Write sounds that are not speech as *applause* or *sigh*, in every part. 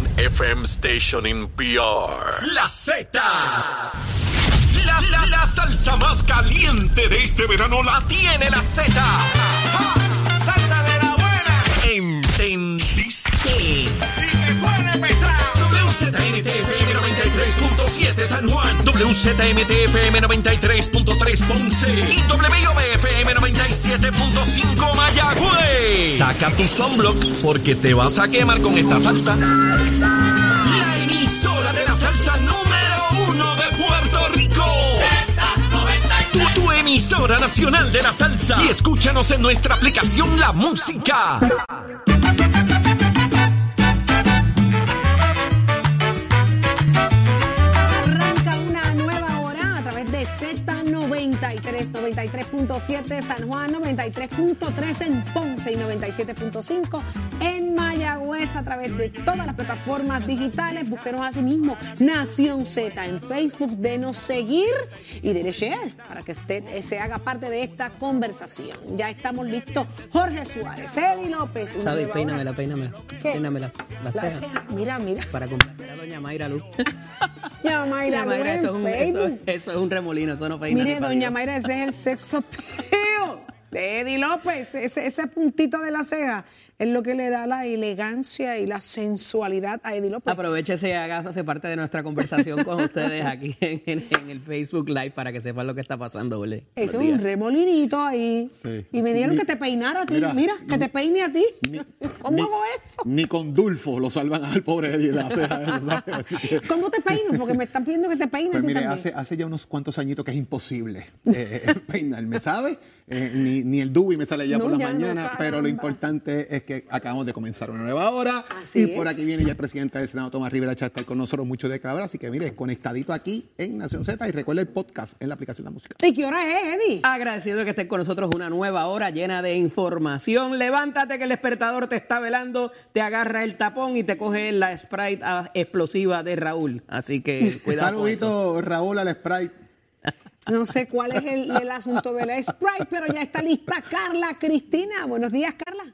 FM station in PR. La Z. La, la, la salsa más caliente de este verano la tiene la Z. Salsa de la buena. ¿Entendiste? Y que suene pesado. WZMTFM 93.7 San Juan. WZMTFM 93.3 Ponce. Y WIOBFM 97.5 Mayagüez. Saca tu sunblock porque te vas a quemar con esta salsa. La emisora de la salsa número uno de Puerto Rico. Tu, tu emisora nacional de la salsa. Y escúchanos en nuestra aplicación La Música. Z93, 93.7 San Juan, 93.3 en Ponce y 97.5 en Mayagüez a través de todas las plataformas digitales. Búsquenos así mismo Nación Z en Facebook, denos seguir y dele share para que usted eh, se haga parte de esta conversación. Ya estamos listos. Jorge Suárez, Eli López. Sabe, peínamela, peínamela. ¿Qué? Peínamela. La, La ceja. Mira, mira. Para complacer a doña Mayra Luz. *laughs* Ya, Mayra, Doña Mayra, Luz en eso, es un, eso, Facebook. eso es un remolino, eso no peina. Mire, doña. Mayra, ese es el sexo peo de *laughs* Eddie López. Ese puntito de la ceja es lo que le da la elegancia y la sensualidad a Eddie López. Aprovechese y haga hace parte de nuestra conversación con *laughs* ustedes aquí en, en- en el Facebook Live para que sepan lo que está pasando, ¿vale? Ese es un remolinito ahí. Sí. Y me dieron Ni- que te peinara a ti. Mira, Mira, que te peine a ti. Ni- *laughs* ¿Cómo ni- hago eso? Ni con Dulfo lo salvan al pobre Eddie ¿sabes? *laughs* ¿Cómo te peino? Porque me están pidiendo que te peine a Pues ti mire, también. hace, hace ya unos cuantos añitos que es imposible eh, peinarme, ¿sabe? Eh, ni, ni el Dubi me sale ya No, por la ya no, mañana, pero lo importante es que acabamos de comenzar una nueva hora. Así y por es. aquí viene ya el presidente del Senado, Tomás Rivera, a estar con nosotros mucho de cada hora. Así que mire, conectadito aquí en Nación Z y recuerde el podcast en la aplicación de la música. ¿Y qué hora es, Eddie? Agradecido de que estén con nosotros una nueva hora llena de información. Levántate que el despertador te está velando, te agarra el tapón y te coge la Sprite ah, explosiva de Raúl. Así que cuidado. Saludito, Raúl, al Sprite. No sé cuál es el, el asunto de la Sprite, pero ya está lista Carla Cristina. Buenos días, Carla.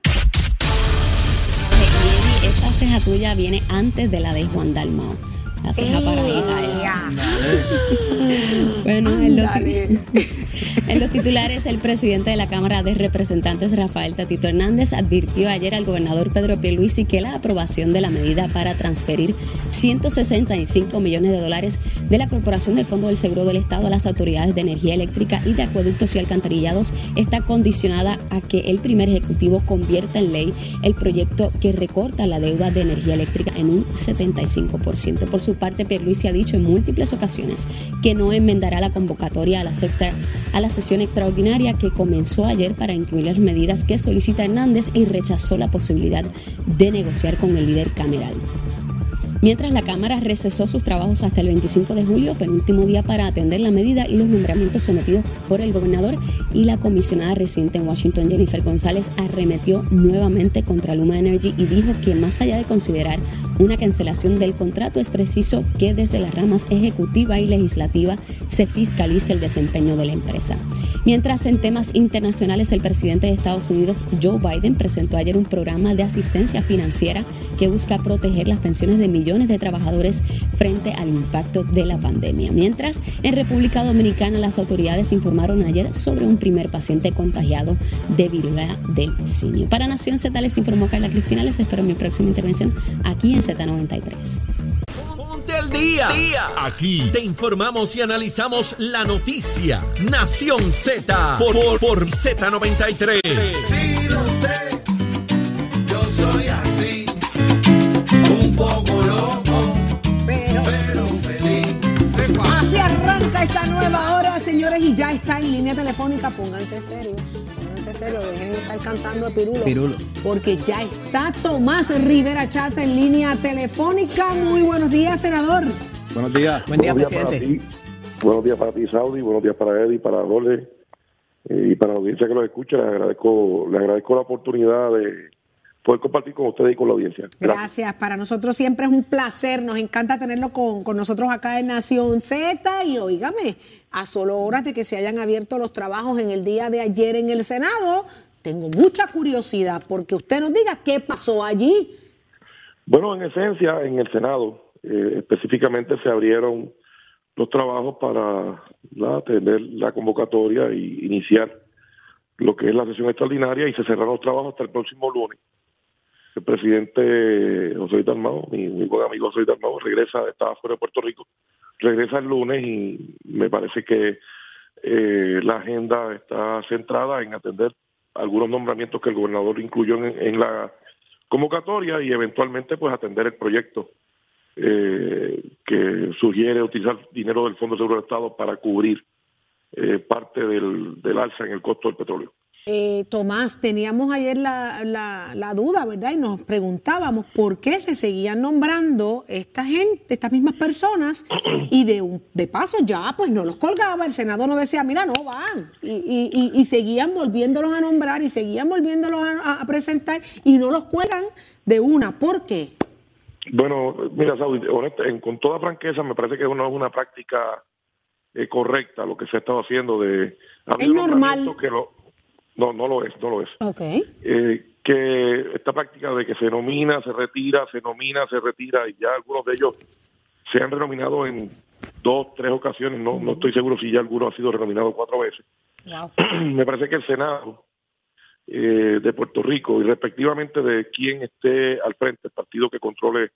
Esa ceja tuya viene antes de la de Juan Dalmao. La ceja paradita esa. *laughs* Bueno, en los, *laughs* en los titulares, el presidente de la Cámara de Representantes, Rafael Tatito Hernández, advirtió ayer al gobernador Pedro Pierluisi que la aprobación de la medida para transferir 165 millones de dólares de la Corporación del Fondo del Seguro del Estado a las autoridades de energía eléctrica y de acueductos y alcantarillados está condicionada a que el primer ejecutivo convierta en ley el proyecto que recorta la deuda de energía eléctrica en un 75%. Por su parte, Pierluisi ha dicho en múltiples ocasiones que no enmendará la convocatoria a la sexta a la sesión extraordinaria que comenzó ayer para incluir las medidas que solicita Hernández y rechazó la posibilidad de negociar con el líder cameral. Mientras la Cámara recesó sus trabajos hasta el 25 de julio, penúltimo día para atender la medida y los nombramientos sometidos por el gobernador y la comisionada residente en Washington, Jennifer González, arremetió nuevamente contra Luma Energy y dijo que más allá de considerar una cancelación del contrato, es preciso que desde las ramas ejecutiva y legislativa se fiscalice el desempeño de la empresa. Mientras en temas internacionales, el presidente de Estados Unidos, Joe Biden, presentó ayer un programa de asistencia financiera que busca proteger las pensiones de millones de trabajadores frente al impacto de la pandemia. Mientras, en República Dominicana, las autoridades informaron ayer sobre un primer paciente contagiado de viruela del simio. Para Nación Z les informó Carla Cristina. Les espero en mi próxima intervención aquí en Z93. Ponte al día. Aquí te informamos y analizamos la noticia. Nación Z por, por, por Z93. Sí, lo sé, yo soy así, esta nueva hora, señores, y ya está en línea telefónica. Pónganse serios, pónganse serios, dejen de estar cantando de pirulo. Pirulo. Porque ya está Tomás Rivera Chats en línea telefónica. Muy buenos días, senador. Buenos días. Buen día, Buenos días para presidente. ti, buenos días para ti, Saudi, buenos días para Eddie, para Jorge eh, y para la audiencia que los escucha. Les agradezco, les agradezco la oportunidad de poder compartir con ustedes y con la audiencia. Gracias. Para nosotros siempre es un placer. Nos encanta tenerlo con, con nosotros acá en Nación Z. Y óigame, a solo horas de que se hayan abierto los trabajos en el día de ayer en el Senado, tengo mucha curiosidad porque usted nos diga qué pasó allí. Bueno, en esencia, en el Senado eh, específicamente se abrieron los trabajos para ¿verdad? tener la convocatoria y iniciar lo que es la sesión extraordinaria y se cerraron los trabajos hasta el próximo lunes. El presidente José Dalmau, mi, mi buen amigo José Dalmau, regresa, estaba fuera de Puerto Rico, regresa el lunes y me parece que eh, la agenda está centrada en atender algunos nombramientos que el gobernador incluyó en, la convocatoria y eventualmente pues atender el proyecto eh, que sugiere utilizar dinero del Fondo de Seguro del Estado para cubrir eh, parte del alza en el costo del petróleo. Eh, Tomás, teníamos ayer la, la, la duda, ¿verdad? Y nos preguntábamos por qué se seguían nombrando esta gente, estas mismas personas, y de, un- de paso ya, pues no los colgaba, el Senado no decía, mira, no van, y, y- y- y seguían volviéndolos a nombrar y seguían volviéndolos a, a presentar y no los cuelgan de una. ¿Por qué? Bueno, mira, Saudi, con toda franqueza, me parece que no es una práctica eh, correcta lo que se ha estado haciendo de... ha Es normal. Que lo, no, no lo es, no lo es. Ok. Eh, que esta práctica de que se nomina, se retira, se nomina, se retira, y ya algunos de ellos se han renominado en dos, tres ocasiones, no, no estoy seguro si ya alguno ha sido renominado cuatro veces. Wow. *clears throat* me parece que el Senado eh, de Puerto Rico y respectivamente de quien esté al frente, el partido que controle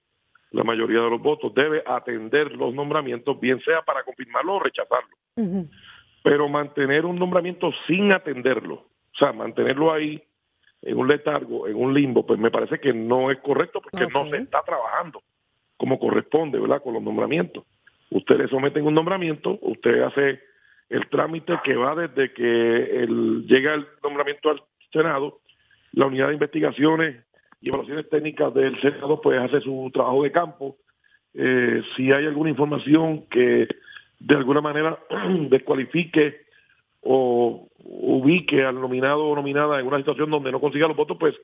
la mayoría de los votos, debe atender los nombramientos, bien sea para confirmarlo o rechazarlo. Pero mantener un nombramiento sin atenderlo, o sea, mantenerlo ahí en un letargo, en un limbo, pues me parece que no es correcto porque no se está trabajando como corresponde, ¿verdad? Con los nombramientos. Usted le someten un nombramiento, usted hace el trámite que va desde que el, llega el nombramiento al Senado, la unidad de investigaciones y evaluaciones técnicas del Senado pues hace su trabajo de campo. Eh, si hay alguna información que de alguna manera *clears throat* descualifique o ubique al nominado o nominada en una situación donde no consiga los votos, pues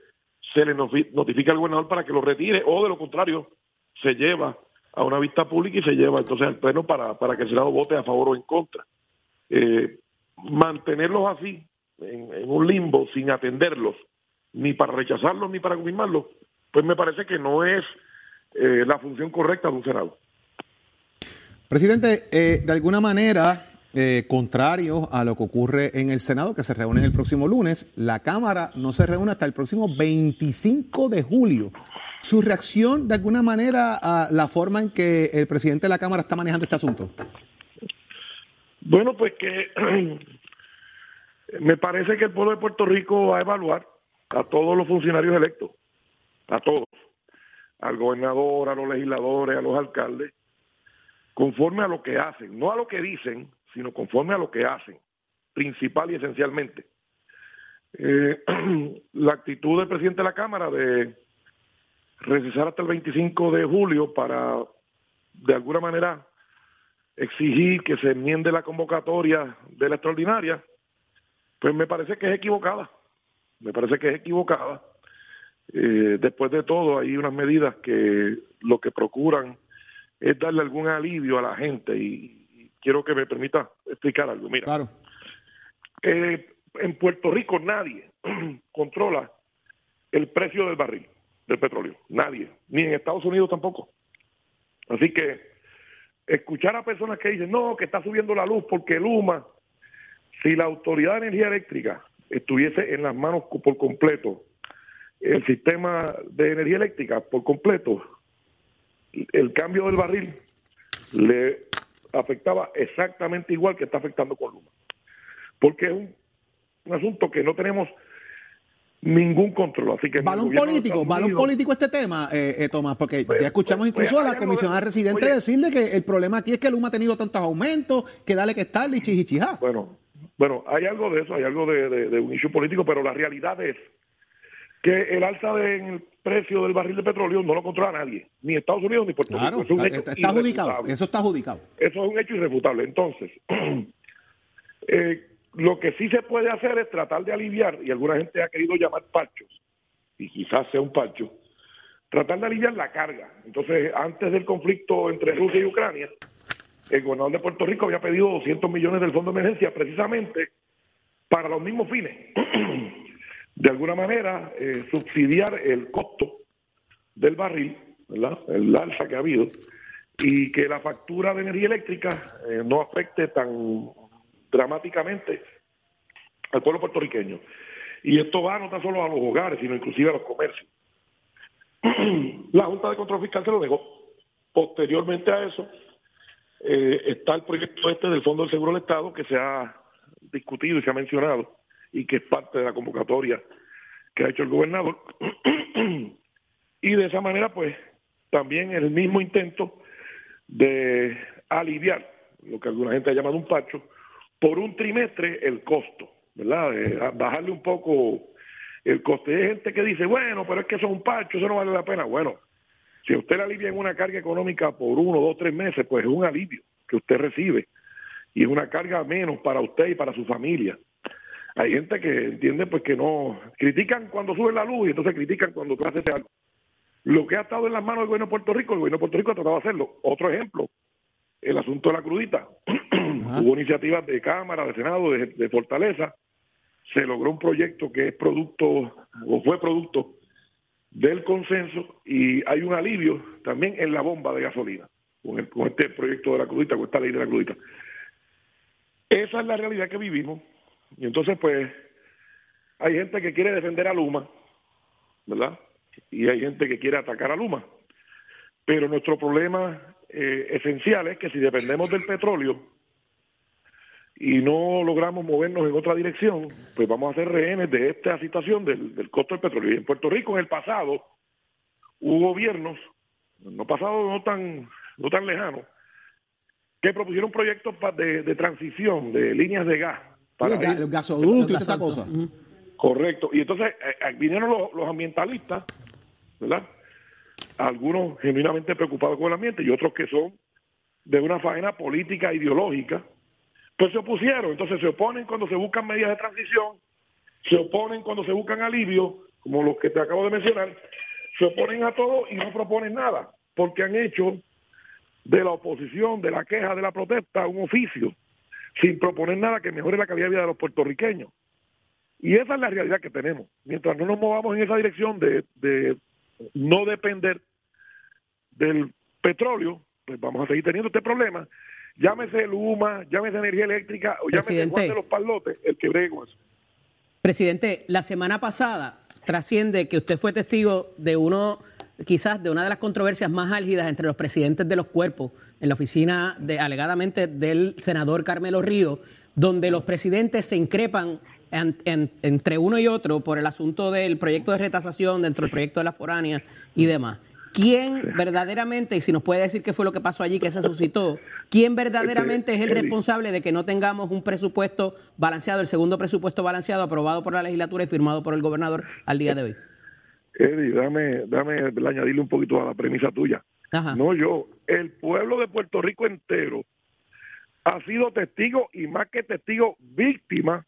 se le notifica al gobernador para que lo retire o de lo contrario se lleva a una vista pública y se lleva entonces al pleno para, para que el Senado vote a favor o en contra. Eh, mantenerlos así, en, en un limbo, sin atenderlos, ni para rechazarlos ni para confirmarlos, pues me parece que no es eh, la función correcta de un Senado. Presidente, eh, de alguna manera, eh, contrario a lo que ocurre en el Senado, que se reúne el próximo lunes, la Cámara no se reúne hasta el próximo 25 de julio. ¿Su reacción, de alguna manera, a la forma en que el presidente de la Cámara está manejando este asunto? Bueno, pues que *clears throat* me parece que el pueblo de Puerto Rico va a evaluar a todos los funcionarios electos, a todos, al gobernador, a los legisladores, a los alcaldes, conforme a lo que hacen, no a lo que dicen, sino conforme a lo que hacen, principal y esencialmente. Eh, *clears throat* la actitud del presidente de la Cámara de recesar hasta el 25 de julio para, de alguna manera, exigir que se enmiende la convocatoria de la extraordinaria, pues me parece que es equivocada. Me parece que es equivocada. Eh, después de todo, hay unas medidas que lo que procuran es darle algún alivio a la gente y, quiero que me permita explicar algo. Mira, Claro. eh, en Puerto Rico nadie *clears throat* controla el precio del barril del petróleo. Nadie. Ni en Estados Unidos tampoco. Así que escuchar a personas que dicen, no, que está subiendo la luz porque Luma, si la Autoridad de Energía Eléctrica estuviese en las manos por completo, el sistema de energía eléctrica por completo, el cambio del barril le afectaba exactamente igual que está afectando con Luma. Porque es un, un asunto que no tenemos ningún control. Así que Balón político, balón político este tema, eh, eh, Tomás, porque Pues, ya escuchamos pues, incluso pues, a la comisionada de- residente oye. decirle que el problema aquí es que Luma ha tenido tantos aumentos, que dale que estar, y chichichijá. Bueno, bueno, hay algo de eso, hay algo de, de- de un issue político, pero la realidad es que el alza del precio del barril de petróleo no lo controla nadie, ni Estados Unidos ni Puerto Claro, Rico. Es un está, hecho está adjudicado, irrefutable. eso está adjudicado. Eso es un hecho irrefutable. Entonces, *clears throat* eh, lo que sí se puede hacer es tratar de aliviar, y alguna gente ha querido llamar parchos, y quizás sea un parcho, tratar de aliviar la carga. Entonces, antes del conflicto entre Rusia y Ucrania, el gobernador de Puerto Rico había pedido 200 millones del fondo de emergencia precisamente para los mismos fines. *clears throat* de alguna manera, eh, subsidiar el costo del barril ¿verdad? El alza que ha habido y que la factura de energía eléctrica eh, no afecte tan dramáticamente al pueblo puertorriqueño. Y esto va no tan solo a los hogares, sino inclusive a los comercios. *clears throat* la Junta de Control Fiscal se lo dejó. Posteriormente a eso, eh, está el proyecto este del Fondo del Seguro del Estado que se ha discutido y se ha mencionado y que es parte de la convocatoria que ha hecho el gobernador. *clears throat* y de esa manera, pues, también el mismo intento de aliviar lo que alguna gente ha llamado un pacho, por un trimestre el costo, ¿verdad? Bajarle un poco el coste. Hay gente que dice, bueno, pero es que eso es un pacho, eso no vale la pena. Bueno, si usted le alivia en una carga económica por uno, dos, tres meses, pues es un alivio que usted recibe y es una carga menos para usted y para su familia. Hay gente que entiende pues que no critican cuando sube la luz y entonces critican cuando tú haces algo. Lo que ha estado en las manos del gobierno de Puerto Rico, el gobierno de Puerto Rico ha tratado de hacerlo. Otro ejemplo, el asunto de la crudita. *clears throat* Hubo iniciativas de Cámara, de Senado, de, Fortaleza. Se logró un proyecto que es producto, o fue producto del consenso, y hay un alivio también en la bomba de gasolina, con, con este proyecto de la crudita, con esta ley de la crudita. Esa es la realidad que vivimos. Y entonces, pues, hay gente que quiere defender a Luma, ¿verdad? y hay gente que quiere atacar a Luma. Pero nuestro problema eh, esencial es que si dependemos del petróleo y no logramos movernos en otra dirección, pues vamos a ser rehenes de esta situación del, costo del petróleo. Y en Puerto Rico en el pasado hubo gobiernos, no pasado no tan, no tan lejano, que propusieron proyectos de, de transición de líneas de gas. Para el, gasoducto y esta cosa. Correcto. Y entonces eh, eh, vinieron los ambientalistas ¿verdad? Algunos genuinamente preocupados con el ambiente y otros que son de una faena política ideológica, pues se opusieron. Entonces se oponen cuando se buscan medidas de transición, se oponen cuando se buscan alivios, como los que te acabo de mencionar, se oponen a todo y no proponen nada, porque han hecho de la oposición, de la queja, de la protesta, un oficio, sin proponer nada que mejore la calidad de vida de los puertorriqueños. Y esa es la realidad que tenemos. Mientras no nos movamos en esa dirección de, de no depender del petróleo, pues vamos a seguir teniendo este problema. Llámese Luma, llámese energía eléctrica o llámese Juan de los Palotes, el que brego eso. Presidente, la semana pasada trasciende que usted fue testigo de uno, quizás de una de las controversias más álgidas entre los presidentes de los cuerpos en la oficina de, alegadamente del senador Carmelo Río, donde los presidentes se increpan entre uno y otro por el asunto del proyecto de retasación dentro del proyecto de la foránea y demás. ¿Quién verdaderamente, y si nos puede decir qué fue lo que pasó allí, que se suscitó, quién verdaderamente es el responsable de que no tengamos un presupuesto balanceado, el segundo presupuesto balanceado aprobado por la legislatura y firmado por el gobernador al día de hoy? Eddie, dame, dame añadirle un poquito a la premisa tuya. No yo, el pueblo de Puerto Rico entero ha sido testigo y más que testigo víctima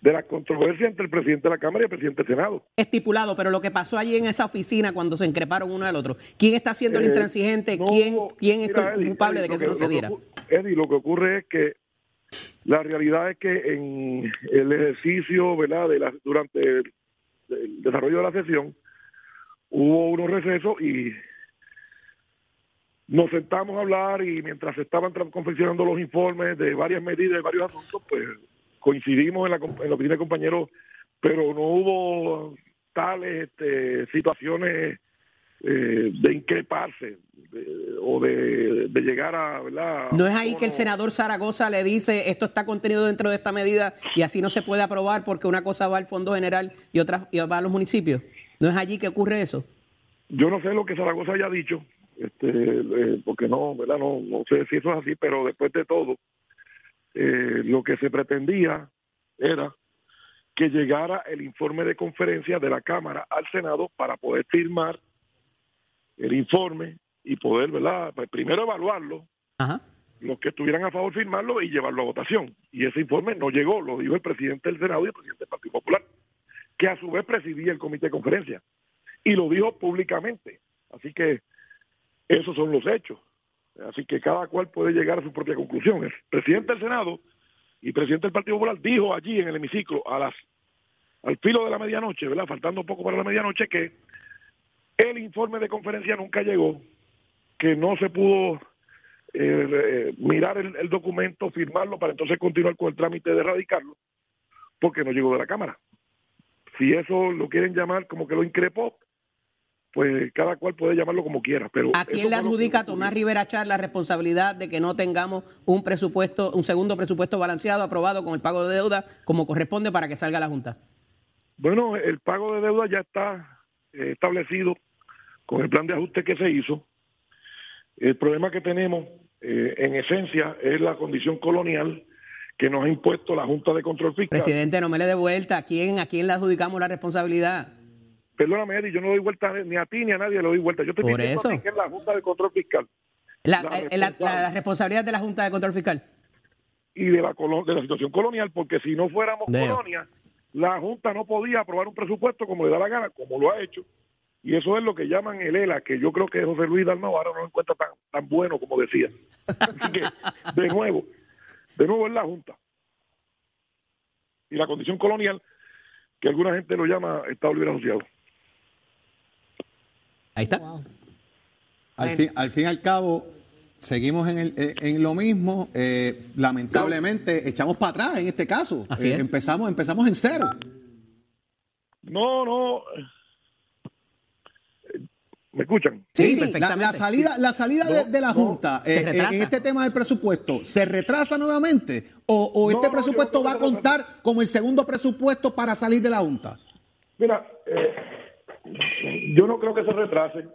de la controversia entre el presidente de la Cámara y el presidente del Senado. Estipulado, pero lo que pasó allí en esa oficina cuando se increparon uno al otro, ¿quién está siendo el eh, intransigente? ¿Quién, quién es culpable de que, eso sucediera? Eddie, lo que ocurre es que la realidad es que en el ejercicio, ¿verdad? De la, durante el, desarrollo de la sesión, hubo unos recesos y nos sentamos a hablar y mientras se estaban confeccionando los informes de varias medidas y varios asuntos, pues coincidimos en la, en la oficina de compañeros, pero no hubo tales este, situaciones eh, de increparse o de, llegar a... ¿verdad? ¿No es ahí que el senador Zaragoza le dice esto está contenido dentro de esta medida y así no se puede aprobar porque una cosa va al Fondo General y otra va a los municipios? ¿No es allí que ocurre eso? Yo no sé lo que Zaragoza haya dicho, este, eh, porque no, ¿verdad? No, no sé si eso es así, pero después de todo, eh, lo que se pretendía era que llegara el informe de conferencia de la Cámara al Senado para poder firmar el informe y poder, ¿verdad? Pues primero evaluarlo, los que estuvieran a favor firmarlo y llevarlo a votación. Y ese informe no llegó, lo dijo el presidente del Senado y el presidente del Partido Popular, que a su vez presidía el comité de conferencia. Y lo dijo públicamente. Así que esos son los hechos. Así que cada cual puede llegar a su propia conclusión. El presidente del Senado y presidente del Partido Popular dijo allí en el hemiciclo a las al filo de la medianoche, ¿verdad? Faltando poco para la medianoche que El informe de conferencia nunca llegó, que no se pudo eh, eh, mirar el, el documento, firmarlo para entonces continuar con el trámite de erradicarlo, porque no llegó de la Cámara. Si eso lo quieren llamar como que lo increpó, pues cada cual puede llamarlo como quiera. Pero ¿A quién le adjudica a. Tomás Rivera Char la responsabilidad de que no tengamos un presupuesto, un segundo presupuesto balanceado aprobado con el pago de deuda como corresponde para que salga la Junta? Bueno, el pago de deuda ya está eh, establecido con el plan de ajuste que se hizo. El problema que tenemos, eh, en esencia, es la condición colonial que nos ha impuesto la Junta de Control Fiscal. Presidente, no me le dé vuelta. ¿A quién, ¿A quién le adjudicamos la responsabilidad? Perdóname, Eddie, yo no doy vuelta ni a ti ni a nadie le doy vuelta. Yo estoy Por diciendo a eso. que es la Junta de Control Fiscal La, La eh, la- la- la responsabilidad de la Junta de Control Fiscal. y de la, de la situación colonial, porque si no fuéramos Veo. colonia, la Junta no podía aprobar un presupuesto como le da la gana, como lo ha hecho. Y eso es lo que llaman el ELA, que yo creo que José Luis Dalmau ahora no lo encuentra tan, tan bueno como decía. Así que, de nuevo, de nuevo es la Junta. Y la condición colonial, que alguna gente lo llama Estado Libre Asociado. Ahí está. Al fin, al fin y al cabo, seguimos en, el- eh, en lo mismo. eh, lamentablemente, echamos para atrás en este caso. Así Eh, es. Empezamos, empezamos en cero. No, no. ¿Me escuchan? Sí, la, perfectamente. la salida, la salida de, de la no, Junta eh, retrasa. en este tema del presupuesto, ¿se retrasa nuevamente? ¿O, este no, presupuesto no va a contar como el segundo presupuesto para salir de la Junta? Mira, eh, yo no creo que se retrase.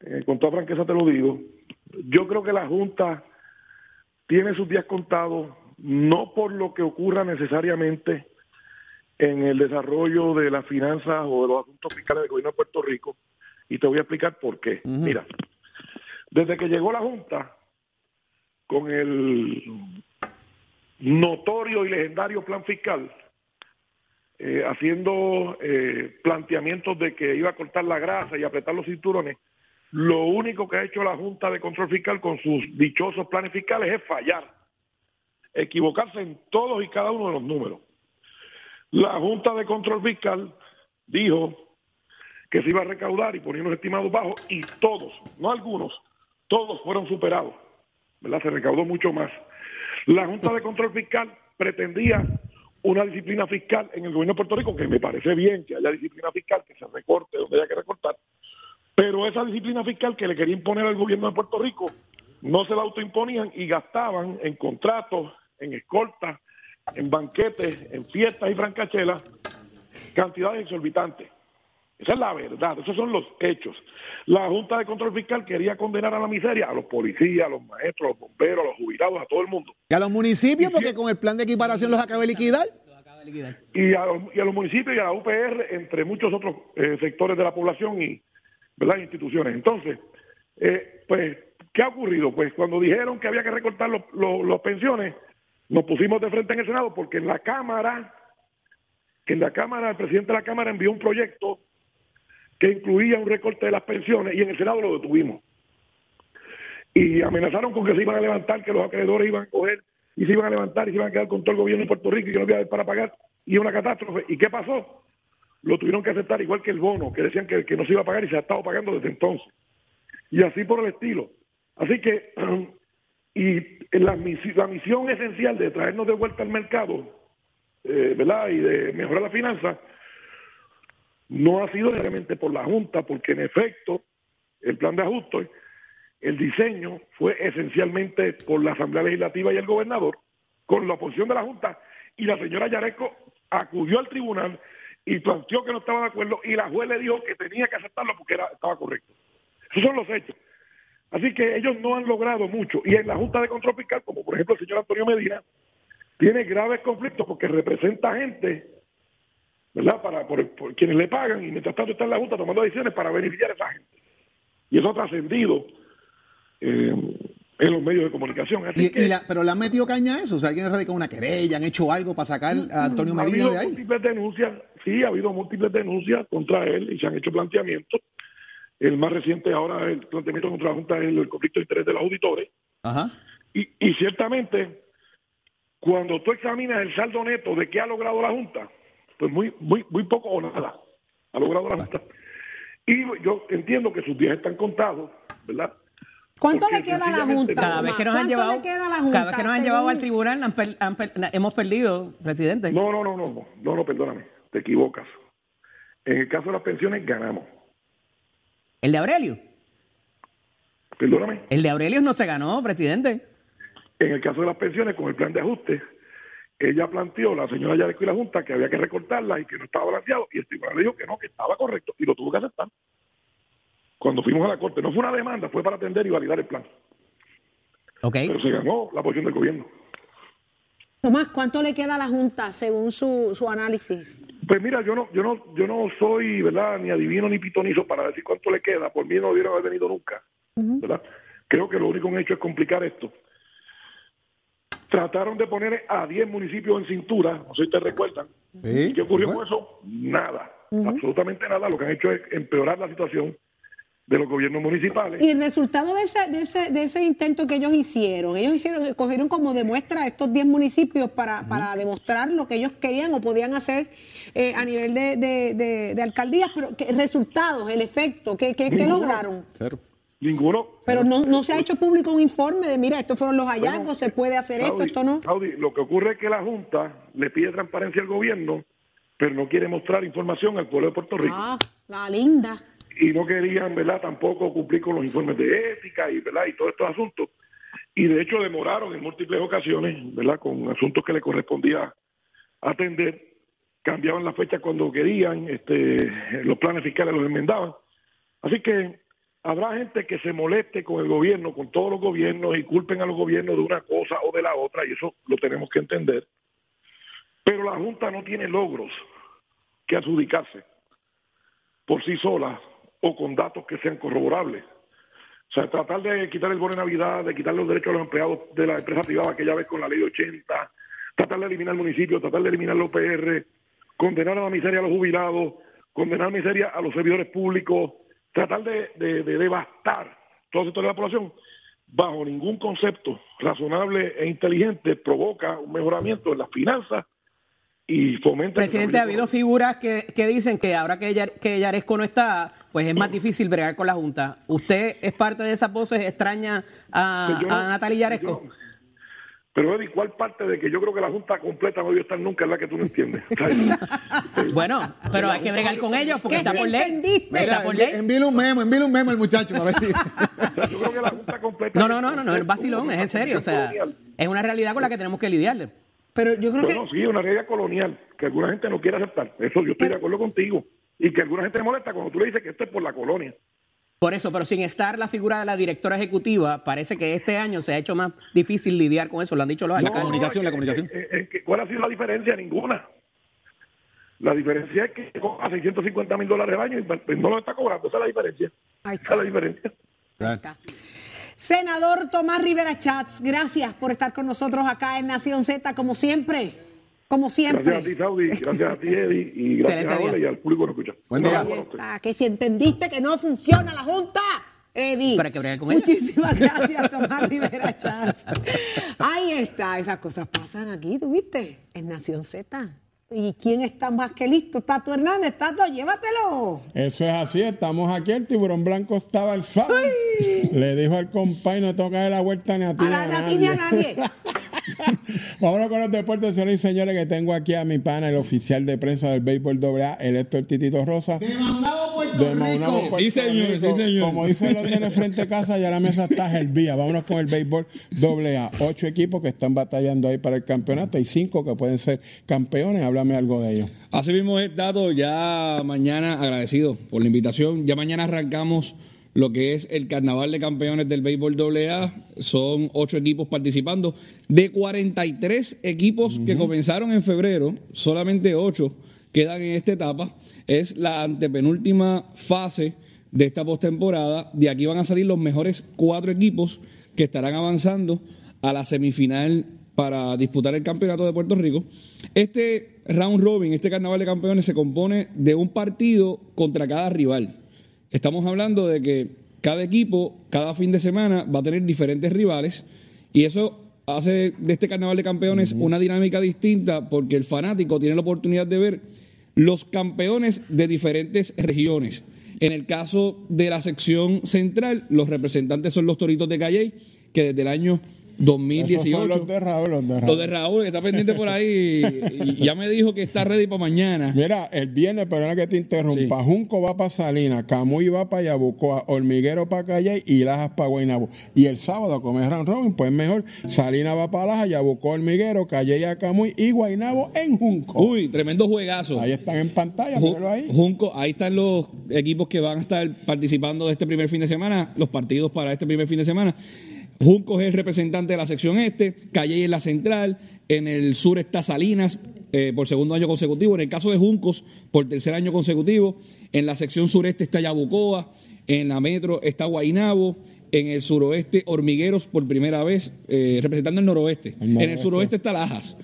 Eh, con toda franqueza te lo digo. Yo creo que la Junta tiene sus días contados, no por lo que ocurra necesariamente en el desarrollo de las finanzas o de los asuntos fiscales del gobierno de Puerto Rico, y te voy a explicar por qué. Mira, desde que llegó la Junta con el notorio y legendario plan fiscal, eh, haciendo eh, planteamientos de que iba a cortar la grasa y apretar los cinturones, lo único que ha hecho la Junta de Control Fiscal con sus dichosos planes fiscales es fallar, equivocarse en todos y cada uno de los números. La Junta de Control Fiscal dijo que se iba a recaudar y ponía unos estimados bajos y todos, no algunos, todos fueron superados. ¿verdad? Se recaudó mucho más. La Junta de Control Fiscal pretendía una disciplina fiscal en el gobierno de Puerto Rico, que me parece bien que haya disciplina fiscal, que se recorte donde haya que recortar, pero esa disciplina fiscal que le quería imponer al gobierno de Puerto Rico no se la autoimponían y gastaban en contratos, en escoltas, en banquetes, en fiestas y francachelas, cantidades exorbitantes. Esa es la verdad, esos son los hechos. La Junta de Control Fiscal quería condenar a la miseria a los policías, a los maestros, a los bomberos, a los jubilados, a todo el mundo. Y a los municipios, porque con el plan de equiparación los acaba de liquidar. y a, los- y a los municipios y a la UPR, entre muchos otros eh, sectores de la población y ¿verdad? instituciones. Entonces, eh, pues, ¿qué ha ocurrido? Pues cuando dijeron que había que recortar los, los- los pensiones, nos pusimos de frente en el Senado porque en la Cámara, en la Cámara, el presidente de la Cámara envió un proyecto que incluía un recorte de las pensiones y en el Senado lo detuvimos. Y amenazaron con que se iban a levantar, que los acreedores iban a coger y se iban a levantar y se iban a quedar con todo el gobierno de Puerto Rico y que no había para pagar y una catástrofe. ¿Y qué pasó? Lo tuvieron que aceptar igual que el bono, que decían que, no se iba a pagar y se ha estado pagando desde entonces. Y así por el estilo. Así que, *clears throat* y la, misi- la misión esencial de traernos de vuelta al mercado, eh, ¿verdad? Y de mejorar la finanza, no ha sido realmente por la Junta, porque en efecto, el plan de ajuste, el diseño fue esencialmente por la Asamblea Legislativa y el gobernador, con la oposición de la Junta, y la señora Yareco acudió al tribunal y planteó que no estaba de acuerdo, y la juez le dijo que tenía que aceptarlo porque era, estaba correcto. Esos son los hechos. Así que ellos no han logrado mucho. Y en la Junta de Control como por ejemplo el señor Antonio Medina, tiene graves conflictos porque representa gente, ¿verdad? Para, por, por quienes le pagan y mientras tanto está en la Junta tomando decisiones para beneficiar a esa gente. Y eso ha trascendido eh, en los medios de comunicación. Así Y- que y la- pero le han metido caña a eso. O sea, alguien ha radicado una querella, han hecho algo para sacar a Antonio ha Medina de ahí. múltiples denuncias, sí, ha habido múltiples denuncias contra él y se han hecho planteamientos. El más reciente ahora, el planteamiento contra la Junta es el conflicto de interés de los auditores. Ajá. Y, y ciertamente, cuando tú examinas el saldo neto de qué ha logrado la Junta, pues muy, muy, muy poco o nada ha logrado la Junta. Y yo entiendo que sus días están contados, ¿verdad? ¿Cuánto Porque le queda a la Junta? Cada vez que nos han ¿Cuánto llevado, le queda a la Junta? cada vez que nos han llevado según- al tribunal han per- han per- hemos perdido, presidente. No, no, no, no, no, no, no, perdóname, te equivocas. En el caso de las pensiones ganamos. El de Aurelio. Perdóname. El de Aurelio no se ganó, presidente. En el caso de las pensiones, con el plan de ajuste, ella planteó, la señora Yareco y la Junta, que había que recortarlas y que no estaba balanceado, y el tribunal le dijo que no, que estaba correcto, y lo tuvo que aceptar. Cuando fuimos a la corte, no fue una demanda, fue para atender y validar el plan. Pero se ganó la posición del gobierno. Tomás, ¿cuánto le queda a la Junta según su, su análisis? Pues mira, yo no, yo no, yo no soy, ¿verdad? Ni adivino ni pitonizo para decir cuánto le queda. Por mí no haber venido nunca, ¿verdad? Creo que lo único que han hecho es complicar esto. Trataron de poner a 10 municipios en cintura, no sé si te recuerdan. Sí, ¿Y qué ocurrió sí con eso? Nada, absolutamente nada. Lo que han hecho es empeorar la situación de los gobiernos municipales. Y el resultado de ese, de ese, de ese intento que ellos hicieron, ellos hicieron, cogieron como demuestra estos 10 municipios para, para demostrar lo que ellos querían o podían hacer eh, a nivel de, de, de- de alcaldías, pero ¿qué resultados, el efecto, ¿qué, qué, qué Ninguno. lograron? Cero. Ninguno. Pero no, no se ha hecho público un informe de, mira, estos fueron los hallazgos, se puede hacer esto, esto no. Saudi, lo que ocurre es que la Junta le pide transparencia al gobierno, pero no quiere mostrar información al pueblo de Puerto Rico. Ah, la linda. y no querían, ¿verdad?, tampoco cumplir con los informes de ética y, ¿verdad?, y todos estos asuntos. Y de hecho demoraron en múltiples ocasiones, ¿verdad?, con asuntos que le correspondía atender. Cambiaban la fecha cuando querían, este, los planes fiscales los enmendaban. Así que habrá gente que se moleste con el gobierno, con todos los gobiernos y culpen a los gobiernos de una cosa o de la otra, y eso lo tenemos que entender. Pero la Junta no tiene logros que adjudicarse por sí sola o con datos que sean corroborables. O sea, tratar de quitar el bono de Navidad, de quitar los derechos a los empleados de la empresa privada que ya ves con la ley 80, tratar de eliminar el municipio, tratar de eliminar los PR, condenar a la miseria a los jubilados, condenar a la miseria a los servidores públicos, tratar de, de- de devastar todo sector de la población, bajo ningún concepto razonable e inteligente provoca un mejoramiento en las finanzas y fomenta... el Presidente, ha habido figuras que, que dicen que ahora que, Yar- que Yaresco no está, pues es más difícil bregar con la Junta. ¿Usted es parte de esas voces extrañas a, Pues yo a no- Natalia Yaresco? yo- Pero Eddie, ¿cuál parte de que yo creo que la Junta completa no debió estar nunca es la que tú no entiendes? *laughs* Bueno, pero hay que bregar con ellos porque ¿Qué está por ley. entendiste? Está por ley. envíale un memo, envíale un memo al muchacho. A ver yo creo que la Junta completa... No, no, no, no, no, es vacilón, es en serio. O sea, es una realidad con la que tenemos que lidiarle. Pero yo creo Bueno, que sí, una realidad colonial que alguna gente no quiere aceptar. Eso yo estoy de acuerdo contigo. Y que alguna gente le molesta cuando tú le dices que esto es por la colonia. Por eso, pero sin estar la figura de la directora ejecutiva, parece que este año se ha hecho más difícil lidiar con eso, lo han dicho los La alcaldes. comunicación, la es que- comunicación. es que- es que- ¿Cuál ha sido la diferencia? Ninguna. La diferencia es que cobra 650 mil dólares al año y pues, no lo está cobrando. Esa es la diferencia. Ahí Esa es la diferencia. está. Senador Tomás Rivera Chats, gracias por estar con nosotros acá en Nación Z, como siempre. Como Gracias a ti, siempre. Saudi. Gracias a ti, *laughs* Eddie. Y gracias Excelente a. Ole y al público que nos escucha. Buen día. Está, que si entendiste que no funciona la Junta, Eddie. Hay que con ella. Muchísimas gracias, Tomás Rivera Chats. Ahí está, esas cosas pasan aquí, ¿tú viste? En Nación Z. ¿Y quién está más que listo? Tato Hernández, Tato, llévatelo. Eso es así, estamos aquí, el tiburón blanco estaba alzado. Le dijo al compay, no toca de la vuelta ni a ti A la a de aquí ni a nadie. *laughs* *laughs* Vámonos con los deportes, señores y señores, que tengo aquí a mi pana, el oficial de prensa del béisbol AA, el Héctor Titito Rosa. Demandado Puerto Demandado Rico. Puerto Sí, señor, Rico. sí, señor. Como dice los de frente a casa, ya la mesa está hervía. Vámonos con el béisbol AA. Ocho equipos que están batallando ahí para el campeonato y cinco que pueden ser campeones. Háblame algo de ellos. Así mismo es, Tato, ya mañana agradecido por la invitación. Ya mañana arrancamos lo que es el Carnaval de Campeones del Béisbol AA. Son ocho equipos participando. De 43 equipos que comenzaron en febrero, solamente ocho quedan en esta etapa. Es la antepenúltima fase de esta postemporada. De aquí van a salir los mejores cuatro equipos que estarán avanzando a la semifinal para disputar el campeonato de Puerto Rico. Este round robin, este carnaval de campeones, se compone de un partido contra cada rival. Estamos hablando de que cada equipo, cada fin de semana, va a tener diferentes rivales y eso hace de este carnaval de campeones una dinámica distinta porque el fanático tiene la oportunidad de ver los campeones de diferentes regiones. En el caso de la sección central, los representantes son los Toritos de Calley, que desde el año 2018. Esos son los de Raúl, los de Raúl. Lo de Raúl, que está pendiente por ahí, y ya me dijo que está ready para mañana. Mira, el viernes, perdona que te interrumpa, Junco va para Salinas, Camuy va para Yabucoa, Hormiguero para Calle y Lajas para Guaynabo. Y el sábado, a comer round robin, pues mejor, Salinas va para Lajas, Yabucoa, Hormiguero, Calle a Camuy y Guaynabo en Junco. Uy, tremendo juegazo. Ahí están en pantalla, Ju- míralo ahí. Junco, ahí están los equipos que van a estar participando de este primer fin de semana, los partidos para este primer fin de semana. Junco es el representante de la sección este, Calle es la central, en el sur está Salinas eh, por segundo año consecutivo, en el caso de Juncos por tercer año consecutivo, en la sección sureste está Yabucoa, en la metro está Guainabo, en el suroeste Hormigueros por primera vez, eh, representando el noroeste. El En el suroeste está Lajas.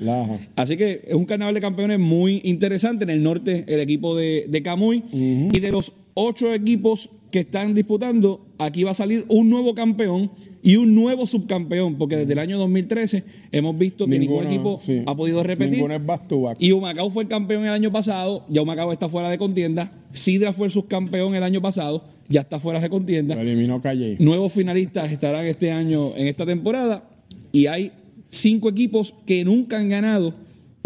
Así que es un carnaval de campeones muy interesante. En el norte, el equipo de, de Camuy. Y de los ocho equipos que están disputando, aquí va a salir un nuevo campeón y un nuevo subcampeón, porque desde el año 2013 hemos visto que ningún equipo sí. ha podido repetir. Ninguno es back to back. Y Humacao fue el campeón el año pasado, ya Humacao está fuera de contienda. Sidra fue el subcampeón el año pasado, ya está fuera de contienda. Lo eliminó Calle. Nuevos finalistas estarán este año en esta temporada y hay cinco equipos que nunca han ganado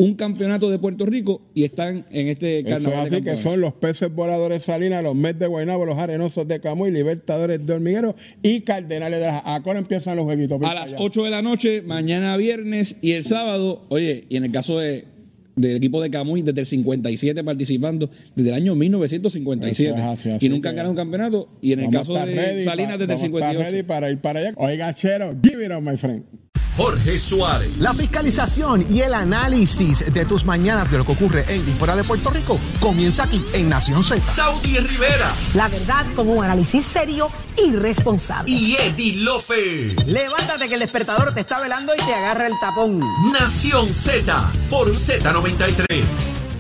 un campeonato de Puerto Rico y están en este Eso es carnaval de así que campeones. son los peces voladores Salinas, los Mets de Guaynabo, los Arenosos de Camuy, Libertadores de Hormiguero y Cardenales de las. Ahora empiezan los jueguitos. A las allá. 8 de la noche, mañana viernes y el sábado, oye, y en el caso de del equipo de Camuy desde el 57 participando desde el año 1957 Eso es así, así y nunca han que- ganado un campeonato y en el caso de Salinas desde el vamos a estar 58 ready para ir para allá. Oiga, Chero, give it up, my friend. Jorge Suárez. La fiscalización y el análisis de tus mañanas de lo que ocurre en y fuera de Puerto Rico comienza aquí en Nación Z. Saudi Rivera. La verdad con un análisis serio y responsable. Y Eddie López. Levántate que el despertador te está velando y te agarra el tapón. Nación Z por Z93.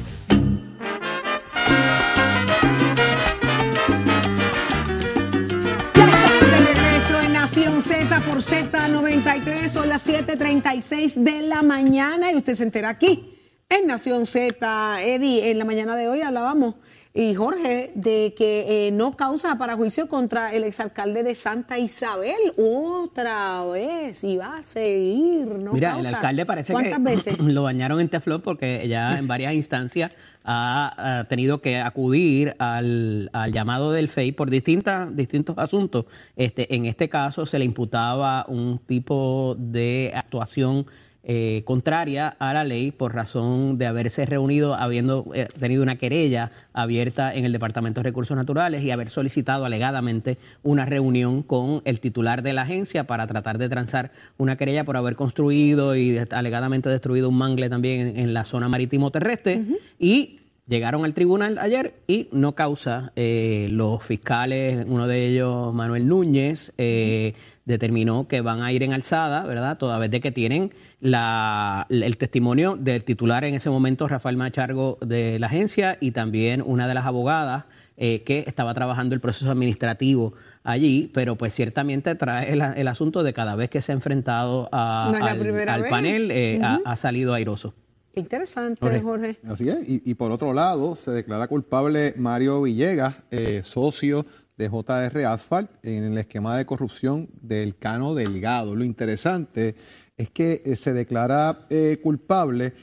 Por Z93, son las 7:36 de la mañana y usted se entera aquí en Nación Z. Eddie, en la mañana de hoy hablábamos y Jorge de que eh, no causa para juicio contra el exalcalde de Santa Isabel. Otra vez y va a seguir. No Mira, causa. el alcalde parece que *clears throat* lo bañaron en teflón porque ya en varias instancias ha, ha tenido que acudir al, al llamado del FEI por distintas, distintos asuntos. Este, en este caso se le imputaba un tipo de actuación eh, contraria a la ley por razón de haberse reunido, habiendo eh, tenido una querella abierta en el Departamento de Recursos Naturales y haber solicitado alegadamente una reunión con el titular de la agencia para tratar de transar una querella por haber construido y alegadamente destruido un mangle también en, en la zona marítimo terrestre. Y llegaron al tribunal ayer y no causa eh, los fiscales, uno de ellos Manuel Núñez, eh, determinó que van a ir en alzada, ¿verdad? Toda vez de que tienen la, el testimonio del titular en ese momento, Rafael Machargo, de la agencia, y también una de las abogadas eh, que estaba trabajando el proceso administrativo allí, pero pues ciertamente trae el, el asunto de cada vez que se ha enfrentado a- No al, primera al vez. panel, eh, ha- salido airoso. Qué interesante, Jorge. Jorge. Así es. Y, y por otro lado, se declara culpable Mario Villegas, eh, socio de JR Asphalt, en el esquema de corrupción del Cano Delgado. Lo interesante es que eh, se declara eh, culpable,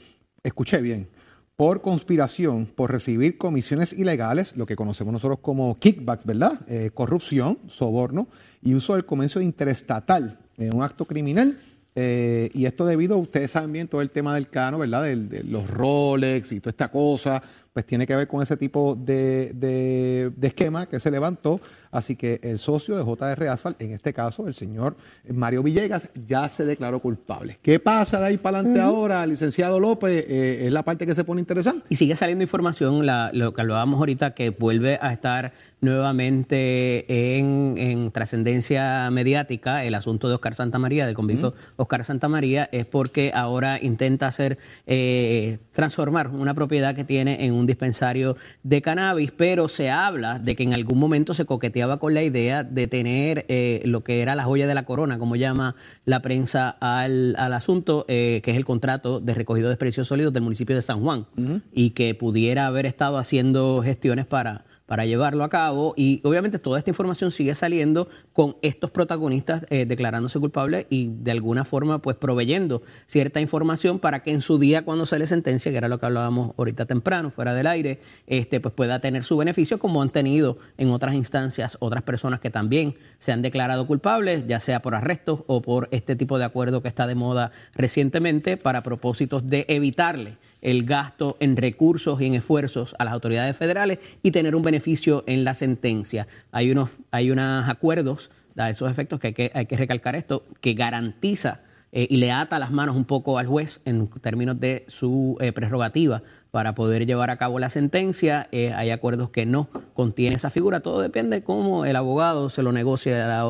escuché bien, por conspiración, por recibir comisiones ilegales, lo que conocemos nosotros como kickbacks, ¿verdad? Eh, corrupción, soborno y uso del comercio interestatal en un acto criminal. Y esto debido, ustedes saben bien, todo el tema del cano, ¿verdad? De, los Rolex y toda esta cosa, pues tiene que ver con ese tipo de, de- de esquema que se levantó. Así que el socio de JR Asphalt, en este caso el señor Mario Villegas, ya se declaró culpable. ¿Qué pasa de ahí para adelante ahora, licenciado López? Eh, es la parte que se pone interesante. Y sigue saliendo información, la- lo que hablábamos ahorita, que vuelve a estar nuevamente en, en trascendencia mediática el asunto de Oscar Santamaría, del convicto Oscar Santamaría, es porque ahora intenta hacer, eh, transformar una propiedad que tiene en un dispensario de cannabis, pero se habla de que en algún momento se coqueteaba con la idea de tener eh, lo que era la joya de la corona, como llama la prensa al, al asunto, eh, que es el contrato de recogido de desperdicios sólidos del municipio de San Juan, y que pudiera haber estado haciendo gestiones para para llevarlo a cabo y obviamente toda esta información sigue saliendo con estos protagonistas eh, declarándose culpables y de alguna forma pues proveyendo cierta información para que en su día cuando se le sentencia, que era lo que hablábamos ahorita temprano, fuera del aire, este pues pueda tener su beneficio como han tenido en otras instancias otras personas que también se han declarado culpables, ya sea por arrestos o por este tipo de acuerdo que está de moda recientemente para propósitos de evitarle el gasto en recursos y en esfuerzos a las autoridades federales y tener un beneficio en la sentencia. Hay unos, hay unos acuerdos a esos efectos que hay que, hay que recalcar esto, que garantiza eh, y le ata las manos un poco al juez en términos de su eh, prerrogativa para poder llevar a cabo la sentencia. Eh, hay acuerdos que no contienen esa figura. Todo depende de cómo el abogado se lo negocie a la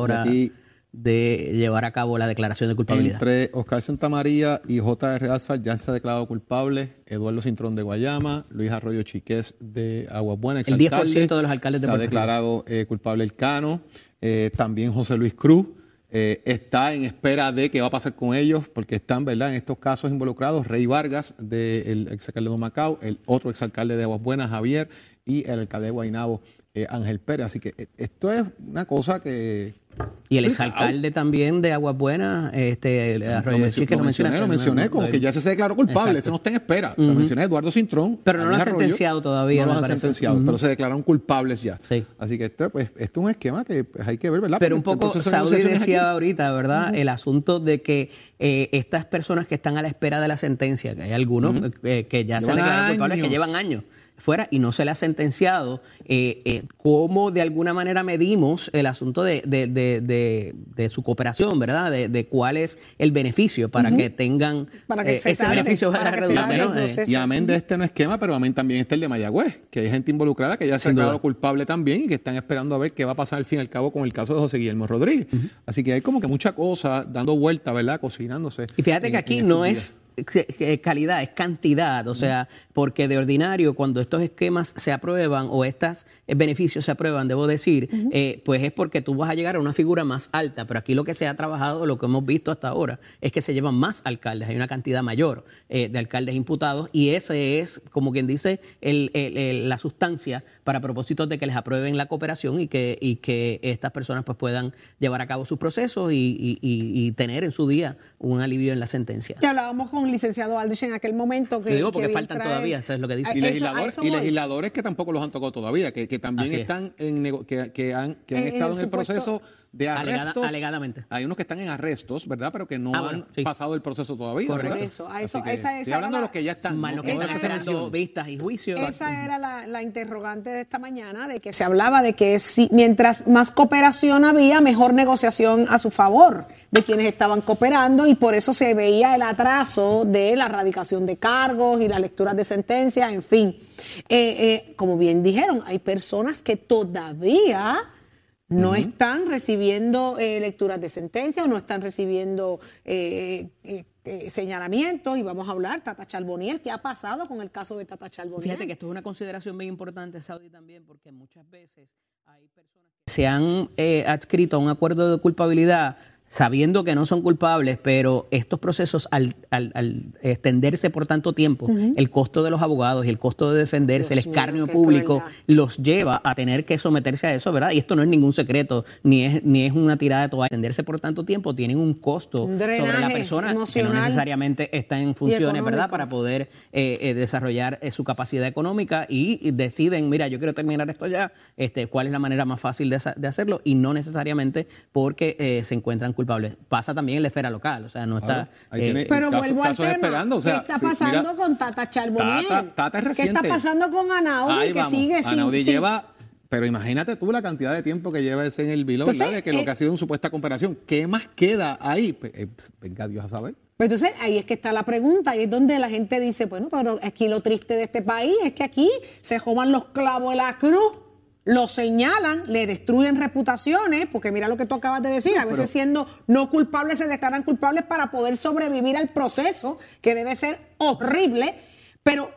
de llevar a cabo la declaración de culpabilidad. Entre Oscar Santamaría y J.R. Asfalt ya se ha declarado culpable. Eduardo Cintrón de Guayama, Luis Arroyo Chiqués de Aguas Buenas. El 10% exalcalde. de los alcaldes de Se ha declarado eh, culpable el Cano. Eh, también José Luis Cruz. eh, está en espera de qué va a pasar con ellos, porque están, ¿verdad?, en estos casos involucrados Rey Vargas, del exalcalde de Macao, el otro exalcalde de Aguas Buenas, Javier, y el alcalde de Guaynabo, eh, Ángel Pérez. Así que eh, esto es una cosa que Y el exalcalde también de Aguas Buenas, este, el Arroyo lo, mencio- Chique, lo mencioné, lo mencioné, como que ya se declaró culpable, Exacto. ese no está en espera. Sea, Ujú. mencioné a Eduardo Cintrón. Pero no lo han Arroyo, sentenciado todavía, No lo han sentenciado, pero se declararon culpables ya. Así que esto, pues, esto es un esquema que pues, hay que ver, ¿verdad? Pero un Porque el poco, Saudi decía aquí- ahorita, ¿verdad? El asunto de que eh, estas personas que están a la espera de la sentencia, que hay algunos eh, que ya se Llevan declararon culpables, que llevan años fuera y no se le ha sentenciado, eh, eh, ¿cómo de alguna manera medimos el asunto de, de- de- de- de su cooperación, ¿verdad? De, de cuál es el beneficio para que tengan Para que eh, se ese tarde, beneficio para para que ¿no? Eh. Y amén de este no esquema, pero amén también está el de Mayagüez, que hay gente involucrada que ya se ha declarado culpable también y que están esperando a ver qué va a pasar al fin y al cabo con el caso de José Guillermo Rodríguez. Así que hay como que mucha cosa dando vuelta, ¿verdad? Cocinándose. Y fíjate en- que aquí no es calidad, es cantidad, o sea, porque de ordinario cuando estos esquemas se aprueban o estos beneficios se aprueban, debo decir, eh, pues es porque tú vas a llegar a una figura más alta, pero aquí lo que se ha trabajado, lo que hemos visto hasta ahora, es que se llevan más alcaldes, hay una cantidad mayor eh, de alcaldes imputados y ese es, como quien dice, el- el- el- la sustancia para propósitos de que les aprueben la cooperación y que, y que estas personas pues puedan llevar a cabo sus procesos y- y tener en su día un alivio en la sentencia. Ya hablábamos con el licenciado Aldrich en aquel momento que. Te digo que porque faltan todavía, eso es lo que dice. A- Y, legisladores, y que tampoco los han tocado todavía, que, que también Así es. están en que, que han, que han En- en estado el en el supuesto- proceso de Alegada- arrestos. alegadamente. Hay unos que están en arrestos, ¿verdad? Pero que no Ah, han sí. pasado el proceso todavía. Correcto. ¿verdad? Eso, a eso- Así que esa- estoy esa hablando de los que ya están. Más ¿no? que están los esperando se vistas y juicios. Esa era la, la interrogante de esta mañana, de que se hablaba de que si, mientras más cooperación había, mejor negociación a su favor de quienes estaban cooperando y por eso se veía el atraso de la erradicación de cargos y las lecturas de sentencias, en fin. Eh, eh, como bien dijeron, hay personas que todavía no están recibiendo eh, lecturas de sentencia o no están recibiendo eh, eh, eh, señalamientos y vamos a hablar, Tata Charboniel, ¿qué ha pasado con el caso de Tata Charboniel? Fíjate que esto es una consideración muy importante, Saudi, también, porque muchas veces hay personas que se han eh, adscrito a un acuerdo de culpabilidad sabiendo que no son culpables, pero estos procesos al, al- al extenderse por tanto tiempo, el costo de los abogados y el costo de defenderse, Dios el escarnio mío, público, crueldad. los lleva a tener que someterse a eso, ¿verdad? Y esto no es ningún secreto, ni es, ni es una tirada de toalla. Extenderse por tanto tiempo tienen un costo Un sobre la persona que no necesariamente está en funciones, ¿verdad? Para poder eh, eh, desarrollar eh, su capacidad económica y, deciden, mira, yo quiero terminar esto ya, este, ¿cuál es la manera más fácil de, de hacerlo? Y no necesariamente porque eh, se encuentran culpables. Pasa también en la esfera local, o sea, no está... Claro, ahí eh, tiene- Pero vuelvo al tema. esperando, o sea, ¿Qué está mira, pasando con Tata Charboniel? Tata- Tata es ¿Qué está pasando con Anaudi Ahí que vamos. sigue sin, Anaudi sin- lleva, pero imagínate tú la cantidad de tiempo que lleva ese en el vilo, ¿verdad? De que lo eh, que ha sido una supuesta comparación. ¿Qué más queda ahí? Eh, venga Dios a saber. Pues entonces ahí es que está la pregunta, y es donde la gente dice, bueno, pero aquí lo triste de este país es que aquí se joman los clavos de la cruz, lo señalan, le destruyen reputaciones, porque mira lo que tú acabas de decir, a veces siendo no culpables se declaran culpables para poder sobrevivir al proceso, que debe ser horrible, pero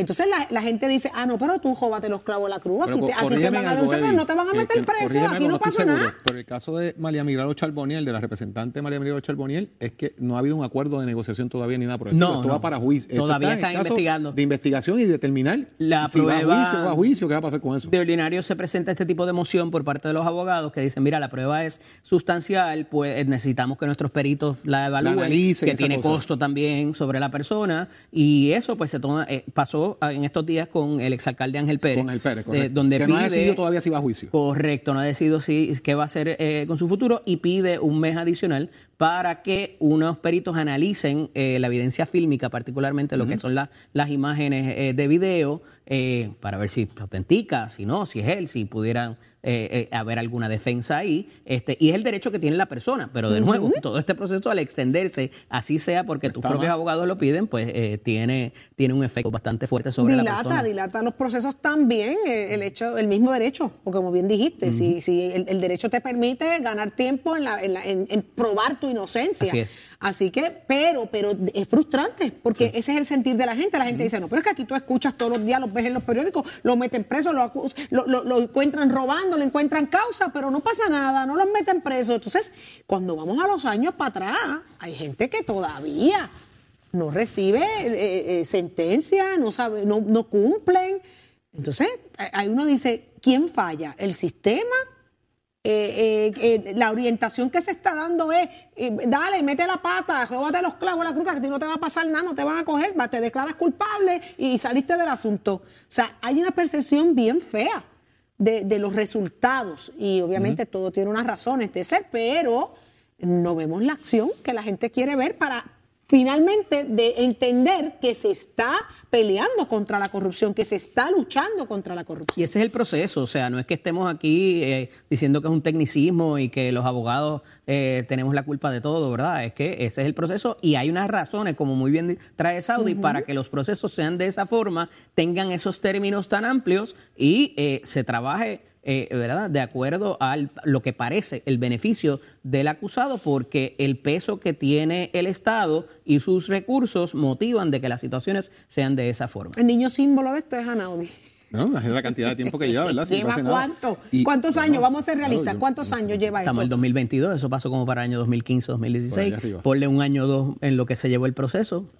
Entonces la, la gente dice, ah, no, pero tú jóbate los clavos de la cruz, aquí te, a ti te van a denunciar, pero Eddie, no te van a meter que- preso, aquí no pasa seguro, nada. Pero el caso de María Milagro Charboniel, de la representante María Milagro Charboniel, es que no ha habido un acuerdo de negociación todavía ni nada por el No. Esto no. va para juicio. Todavía está en están caso investigando. De investigación y determinar La si va a prueba- juicio o va a juicio, ¿qué va a pasar con eso? De ordinario se presenta este tipo de moción por parte de los abogados que dicen, mira, la prueba es sustancial, pues necesitamos que nuestros peritos la evalúen, que tiene cosa. costo también sobre la persona y eso pues se toma, eh, pasó en estos días con el exalcalde Ángel Pérez, Con el Pérez, eh, correcto. donde que no ha decidido todavía si va a juicio. Correcto, no ha decidido si, qué va a hacer eh, con su futuro y pide un mes adicional para que unos peritos analicen eh, la evidencia fílmica, particularmente lo que son las- las imágenes eh, de video, eh, para ver si se autentica, si no, si es él, si pudieran eh, eh, haber alguna defensa ahí. Este, y es el derecho que tiene la persona, pero de nuevo, todo este proceso al extenderse, así sea porque tus propios mal. abogados lo piden, pues eh, tiene, tiene un efecto bastante fuerte sobre la dilata, persona. dilata los procesos también, eh, el hecho, el mismo derecho, porque como bien dijiste, si, si el, el derecho te permite ganar tiempo en, la- en la- en- en probar tu inocencia. Así es. Así que, pero, pero es frustrante, porque ese es el sentir de la gente. La gente dice, no, pero es que aquí tú escuchas todos los días, los ves en los periódicos, lo meten preso, lo, lo, lo- lo encuentran robando, le encuentran causa, pero no pasa nada, no los meten preso. Entonces, cuando vamos a los años para atrás, hay gente que todavía no recibe eh, eh, sentencia, no sabe, no, no cumplen. Entonces, ahí uno dice, ¿quién falla? ¿El sistema? Eh, eh, eh, la orientación que se está dando es, eh, dale, mete la pata, jóbate los clavos a la cruz, que a ti no te va a pasar nada, no te van a coger, te declaras culpable y saliste del asunto. O sea, hay una percepción bien fea de, de los resultados y obviamente todo tiene unas razones de ser, pero no vemos la acción que la gente quiere ver para finalmente de entender que se está peleando contra la corrupción, que se está luchando contra la corrupción. Y ese es el proceso, o sea, no es que estemos aquí eh, diciendo que es un tecnicismo y que los abogados eh, tenemos la culpa de todo, ¿verdad? Es que ese es el proceso y hay unas razones, como muy bien trae Saudi, para que los procesos sean de esa forma, tengan esos términos tan amplios y eh, se trabaje. Eh, ¿verdad? De acuerdo a lo que parece el beneficio del acusado, porque el peso que tiene el Estado y sus recursos motivan de que las situaciones sean de esa forma. El niño símbolo de esto es Anaudi. No, imagínate la cantidad de tiempo que lleva, ¿verdad? Sin ¿Lleva cuánto? Y- ¿Cuántos bueno, años? Vamos a ser claro, realistas. yo- ¿Cuántos años lleva Estamos en el esto? 2022, eso pasó como para el año 2015, Por 2016. allá arriba. Ponle un año o dos en lo que se llevó el proceso.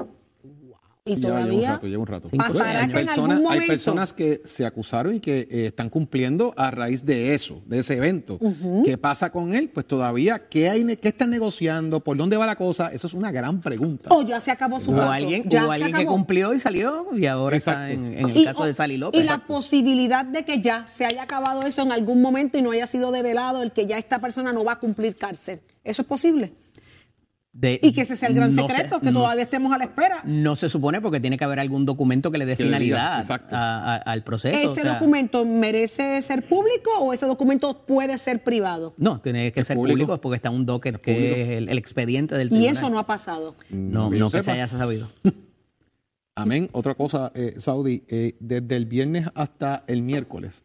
Y Ya lleva un todavía rato, lleva un rato. pasará Hay que en personas, algún hay momento... personas que se acusaron y que eh, están cumpliendo a raíz de eso, de ese evento. ¿Qué pasa con él? Pues todavía, ¿qué, hay, ¿qué están negociando? ¿Por dónde va la cosa? Eso es una gran pregunta. O ya se acabó su Hubo caso. alguien, ya se alguien que cumplió y salió y ahora está en, en el Y- caso de Sally Y López. la posibilidad de que ya se haya acabado eso en algún momento y no haya sido develado el que ya esta persona no va a cumplir cárcel. ¿Eso es posible? De- Y que ese sea el gran no secreto, que no- todavía estemos a la espera. No se supone porque tiene que haber algún documento que le dé Que le diga, finalidad exacto. a- a- al proceso. ¿Ese o sea, documento merece ser público o ese documento puede ser privado? No, tiene que Es ser público. público porque está un docket que público. es el, el expediente del Y tribunal. eso no ha pasado. No, que no yo que se haya sabido. *laughs* Amén. Otra cosa, eh, Saudi, eh, desde el viernes hasta el miércoles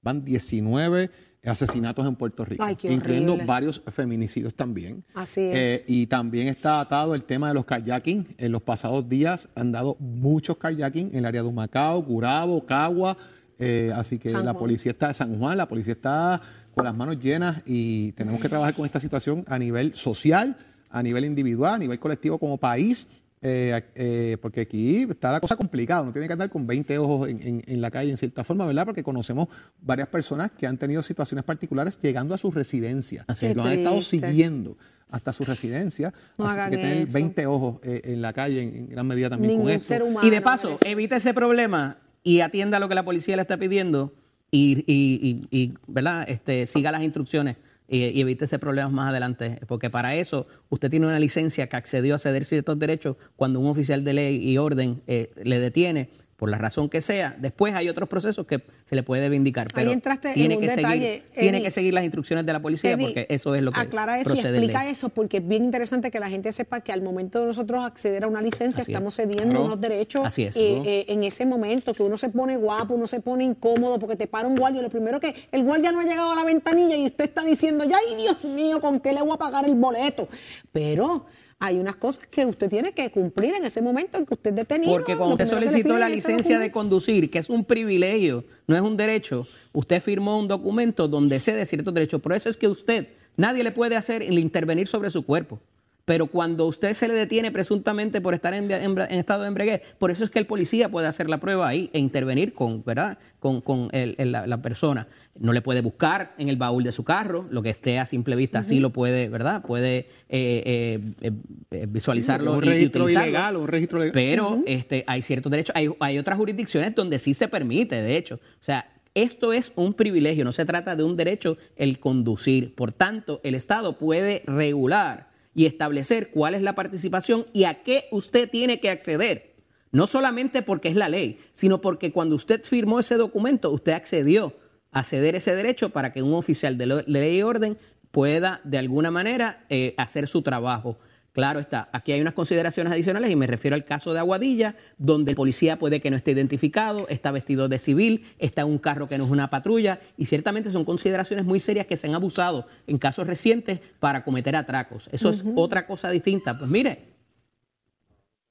van 19 asesinatos en Puerto Rico, Ay, incluyendo varios feminicidios también. Así Eh, es. y también está atado el tema de los kayaking. En los pasados días han dado muchos kayaking en el área de Humacao, Gurabo, Cagua. eh, así que la policía está de San Juan, la policía está con las manos llenas y tenemos que trabajar con esta situación a nivel social, a nivel individual, a nivel colectivo como país. Eh, eh, porque aquí está la cosa complicada, uno tiene que andar con 20 ojos en, en- en la calle en cierta forma, ¿verdad? Porque conocemos varias personas que han tenido situaciones particulares llegando a su residencia, Así es. lo han estado triste. siguiendo hasta su residencia, No así que tener eso. 20 ojos eh, en la calle en, en gran medida también Ningún con esto. ser humano. Y de paso, evita ese problema y atienda lo que la policía le está pidiendo y, y- y- y, ¿verdad? Este, siga las instrucciones y, y evite ese problema más adelante. Porque para eso usted tiene una licencia que accedió a ceder ciertos derechos cuando un oficial de ley y orden eh, le detiene por la razón que sea. Después hay otros procesos que se le puede vindicar. Ahí Pero entraste en tiene un que detalle, seguir, tiene que seguir las instrucciones de la policía Eddie, porque eso es lo que Aclara eso y en explica eso, porque es bien interesante que la gente sepa que al momento de nosotros acceder a una licencia Así es. estamos cediendo Claro. unos derechos Así es. eh, eh, en ese momento, que uno se pone guapo, uno se pone incómodo porque te para un guardia. Lo primero que el guardia no ha llegado a la ventanilla y usted está diciendo, ya, ay Dios mío, ¿con qué le voy a pagar el boleto? Pero hay unas cosas que usted tiene que cumplir en ese momento en que usted es detenido. Porque cuando usted solicitó la licencia de conducir, que es un privilegio, no es un derecho, usted firmó un documento donde cede ciertos derechos. Por eso es que usted, nadie le puede hacer intervenir sobre su cuerpo. Pero cuando usted se le detiene presuntamente por estar en, en- en estado de embriaguez, por eso es que el policía puede hacer la prueba ahí e intervenir con, ¿verdad? con, con el- el- la, la persona. No le puede buscar en el baúl de su carro, lo que esté a simple vista sí lo puede, ¿verdad? Puede eh, eh, eh, eh, visualizarlo. Sí, un y- registro ilegal, un registro legal. Pero este, hay ciertos derechos. Hay, hay otras jurisdicciones donde sí se permite, de hecho. O sea, esto es un privilegio, no se trata de un derecho el conducir. Por tanto, el Estado puede regular y establecer cuál es la participación y a qué usted tiene que acceder. No solamente porque es la ley, sino porque cuando usted firmó ese documento, usted accedió a ceder ese derecho para que un oficial de ley y orden pueda de alguna manera eh, hacer su trabajo. Claro está, aquí hay unas consideraciones adicionales y me refiero al caso de Aguadilla, donde el policía puede que no esté identificado, está vestido de civil, está en un carro que no es una patrulla y ciertamente son consideraciones muy serias que se han abusado en casos recientes para cometer atracos. Eso es otra cosa distinta. Pues mire,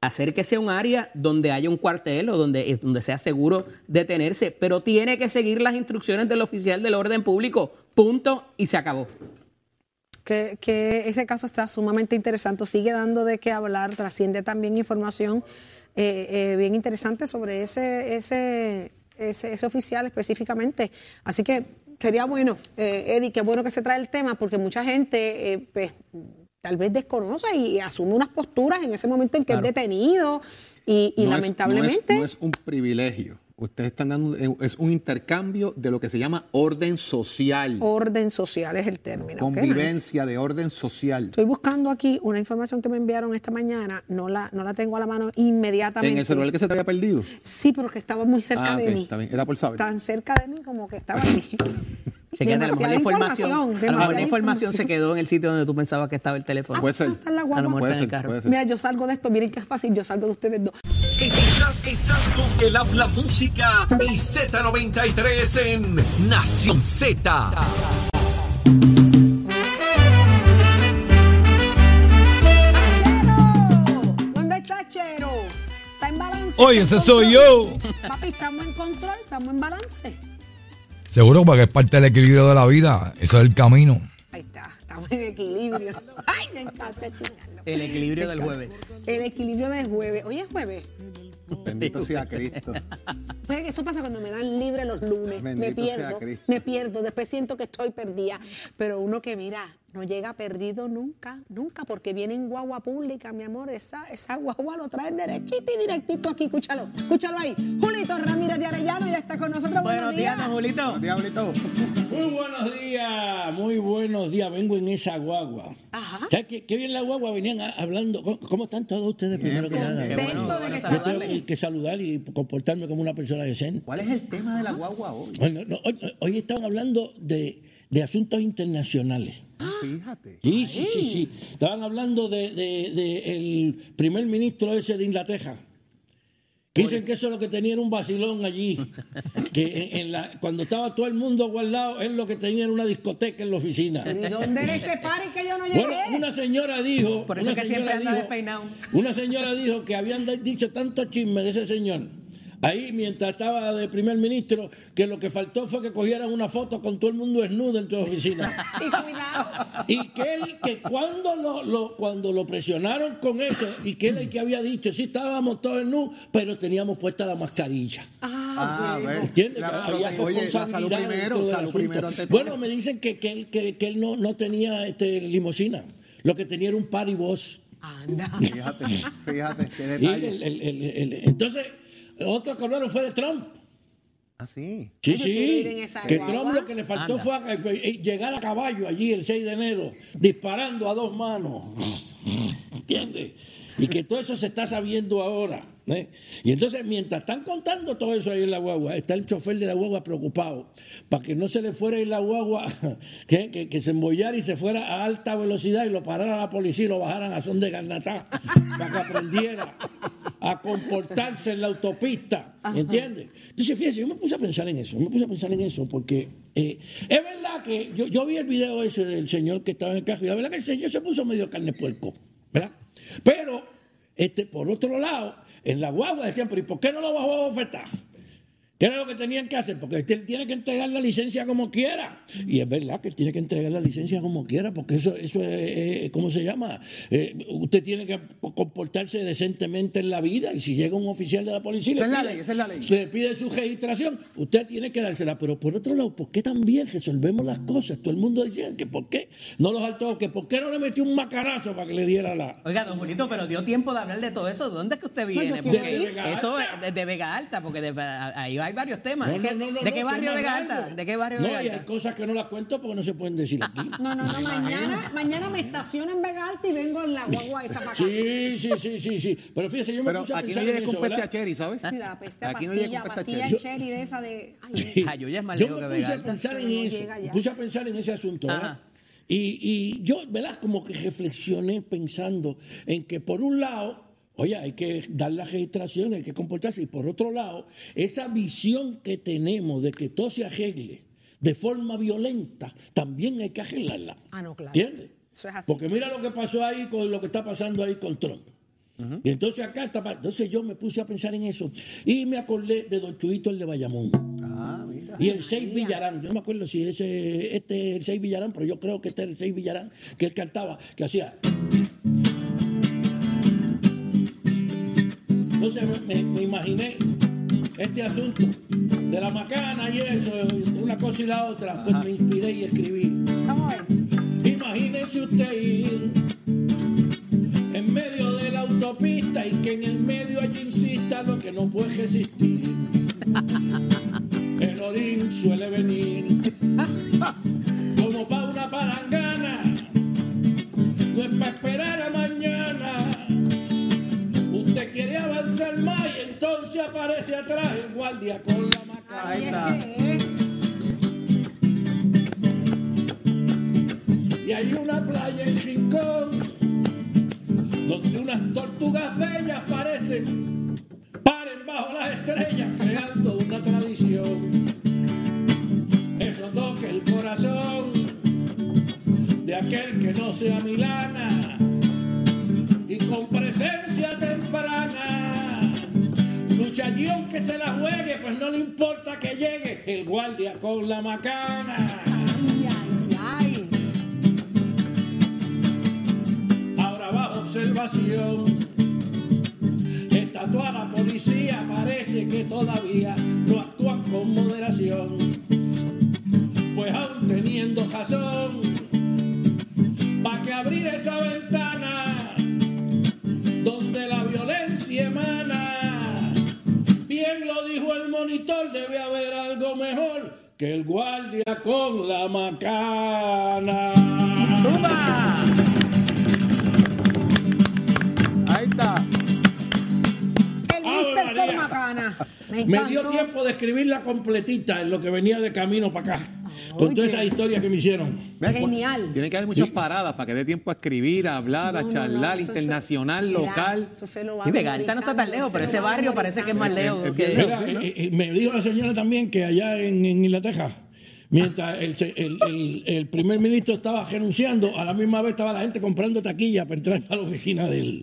acérquese a un área donde haya un cuartel o donde, eh, donde sea seguro detenerse, pero tiene que seguir las instrucciones del oficial del orden público. Punto y se acabó. Que, que ese caso está sumamente interesante, sigue dando de qué hablar, trasciende también información eh, eh, bien interesante sobre ese, ese, ese, ese oficial específicamente. Así que sería bueno, eh, Eddie, qué bueno que se trae el tema, porque mucha gente eh, pues, tal vez desconoce y asume unas posturas en ese momento en que Claro. es detenido y, y No es- lamentablemente... no es, no es un privilegio. Ustedes están dando, eh, es un intercambio de lo que se llama orden social. Orden social es el término. Convivencia de orden social. Estoy buscando aquí una información que me enviaron esta mañana, no la, no la tengo a la mano inmediatamente. En el celular que se te había perdido. Sí, pero que estaba muy cerca Ah, de mí. está bien. Era por saber. Tan cerca de mí como que estaba aquí. *laughs* Chequéate, a lo mejor la Demasiada información, información, a lo mejor la demasiada información se quedó en el sitio donde tú pensabas que estaba el teléfono. Puede ser. Está en la A lo guagua. mejor Puede está en el ser, carro. puede ser. Mira, yo salgo de esto, miren qué fácil, yo salgo de ustedes dos. Estás, estás con el habla música y Z93 en Nación Z. ¡Chero! ¿Dónde está Chero? Está en balance. Oye, ese soy yo. Papi, estamos en control, estamos en balance. Seguro porque es parte del equilibrio de la vida. Eso es el camino. *laughs* En equilibrio. Ay, me encanta escucharlo. El equilibrio del jueves. El equilibrio del jueves. Hoy es jueves. Bendito sea Cristo. Pues eso pasa cuando me dan libre los lunes. me Bendito sea pierdo, Cristo. me pierdo. Después siento que estoy perdida. Pero uno que mira, no llega perdido nunca, nunca, porque viene en guagua pública, mi amor. Esa, esa guagua lo trae derechito y directito aquí. Escúchalo, escúchalo ahí. Julito Ramírez de Arellano ya está con nosotros. Buenos días, don Julito. Diablito. Muy buenos días, muy buenos días. Vengo en esa guagua. Ajá. ¿Sabes qué, qué bien la guagua? Venían a- hablando. ¿Cómo, cómo están todos ustedes primero que nada? Qué bueno, de que Yo tengo que, que saludar y comportarme como una persona decente. ¿Cuál es el tema de la guagua hoy? Bueno, no, hoy, hoy estaban hablando de, de asuntos internacionales. Fíjate. Sí, sí, sí, sí. Estaban hablando de, de- de el primer ministro ese de Inglaterra. Que dicen que eso es lo que tenía era un vacilón allí. Que en, en la, cuando estaba todo el mundo guardado, él lo que tenía era una discoteca en la oficina. ¿Y dónde era ese party que yo no llegué? Bueno, una señora dijo, Por eso una que siempre señora anda dijo, despeinado. una señora dijo que habían dicho tanto chisme de ese señor. Ahí, mientras estaba de primer ministro, que lo que faltó fue que cogieran una foto con todo el mundo desnudo en tu oficina. *laughs* Y que él, que cuando lo, lo- cuando lo presionaron con eso, y que él el que había dicho, sí estábamos todos desnudos, pero teníamos puesta la mascarilla. Ah, ves. ¿Entiendes? La había Oye, la salud primero, dentro del salud asunto. primero ante todo. Bueno, me dicen que, que él, que, que él no, no tenía este, limosina. Lo que tenía era un party boss. Anda. Fíjate, fíjate, qué *laughs* Y detalle. el- el- el- el- entonces, otro que hablaron fue de Trump. Ah, sí. Sí, sí. Que. Trump lo que le faltó Anda. fue a- eh, llegar a caballo allí el 6 de enero, disparando a dos manos. ¿Entiendes? Y que todo eso se está sabiendo ahora. ¿Eh? Y entonces, mientras están contando todo eso ahí en la guagua, está el chofer de la guagua preocupado para que no se le fuera a ir la guagua, *laughs* que, que, que se embollara y se fuera a alta velocidad y lo parara la policía y lo bajaran a son de garnatá, para que aprendiera a comportarse en la autopista. ¿Entiendes? Entonces, fíjese, yo me puse a pensar en eso, me puse a pensar en eso, porque eh, es verdad que yo, yo vi el video ese del señor que estaba en el carro y la verdad que el señor se puso medio carne puerco. ¿verdad? Pero, este, por otro lado, en la guagua decían, pero ¿y por qué no lo bajó a bofetar? ¿Qué era lo que tenían que hacer? Porque él tiene que entregar la licencia como quiera. Y es verdad que él tiene que entregar la licencia como quiera, porque eso, eso es, eh, ¿cómo se llama? Eh, usted tiene que comportarse decentemente en la vida. Y si llega un oficial de la policía y le Esa es la ley, esa es la ley. se le pide su registración, usted tiene que dársela. Pero por otro lado, ¿por qué también resolvemos las cosas? Todo el mundo decía que por qué no los saltó, que por qué no le metió un macarazo para que le diera la. Oiga, don Julito, pero dio tiempo de hablar de todo eso. ¿Dónde es que usted viene? yo Porque ir. Vega eso de, de Vega Alta, porque de- ahí hay varios temas. No, no, no, no, ¿De no, qué barrio largo. Alta? ¿De qué barrio No, y hay cosas que no las cuento porque no se pueden decir aquí. No, no, no, mañana, mañana me estaciono en Vega Alta y vengo en la guagua esa para acá. Sí, sí, sí, sí, sí. Pero fíjese, yo me Pero puse a aquí no en con peste ¿verdad? a cherry, ¿sabes? Sí, la peste Aquí no pastilla, llega con pastilla cherry. en cherry de esa de... Ay, Jayuya es más Yo me puse a pensar en no eso, ya. puse a pensar en ese asunto, ¿verdad? Y, y yo, ¿verdad? Como que reflexioné pensando en que por un lado, oye, hay que dar la registración, hay que comportarse, y por otro lado, esa visión que tenemos de que todo se arregle de forma violenta, también hay que arreglarla. Ah, no, claro. ¿Entiendes? Eso es así. Porque mira lo que pasó ahí con lo que está pasando ahí con Trump. Y entonces acá está, entonces yo me puse a pensar en eso y me acordé de Don Chuito el de Bayamón. Ah, mira. Y el 6 Villarán, yo no me acuerdo si ese, este es el 6 Villarán, pero yo creo que este es el 6 Villarán, que él cantaba, que hacía. Entonces me, imaginé este asunto de la macana y eso, una cosa y la otra, pues me inspiré y escribí. Vamos a ver. Imagínese usted ir en medio de la autopista y que en el medio allí insista lo que no puede resistir. El orín suele venir como para una palangana, no es para esperar a mañana. Quiere avanzar más y entonces aparece atrás el guardia con la es. Y hay una playa en Rincón donde unas tortugas bellas parecen paren bajo las estrellas creando una tradición. Eso toca el corazón de aquel que no sea Milana Lucha allí aunque se la juegue, pues no le importa que llegue el guardia con la macana. Ay, ay, ay. Ahora bajo observación. Está toda la policía, parece que todavía no actúan con moderación. Pues aún teniendo razón, va que abrir esa ventana donde la violencia emana. Bien lo dijo el monitor, debe haber algo mejor que el guardia con la macana. Ahí está. El Mister con macana. Me dio tiempo de escribirla completita en lo que venía de camino para acá. Con Oye. todas esas historias que me hicieron. ¿Ves? Genial. Tiene que haber muchas Sí. paradas para que dé tiempo a escribir, a hablar, No, a charlar, no, internacional, local. Mira, eso se lo va Y Vega Alta no está tan lejos, pero se ese barrio parece que es más lejos que... eh, eh, me dijo la señora también que allá en, en Inglaterra, mientras el, se- el- el- el primer ministro estaba renunciando, a la misma vez estaba la gente comprando taquilla para entrar a la oficina de él.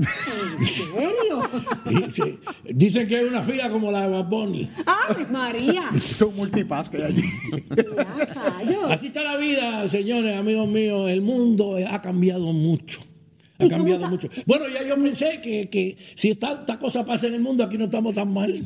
¿En serio? *laughs* Y dicen que hay una fila como la de Bad Bunny. ¡Ay, María! Es un multipass que hay allí. Así está la vida, señores, amigos míos. El mundo ha cambiado mucho. Ha ¿Y cómo cambiado mucho. Bueno, ya yo pensé que, que si tanta cosa pasa en el mundo, aquí no estamos tan mal.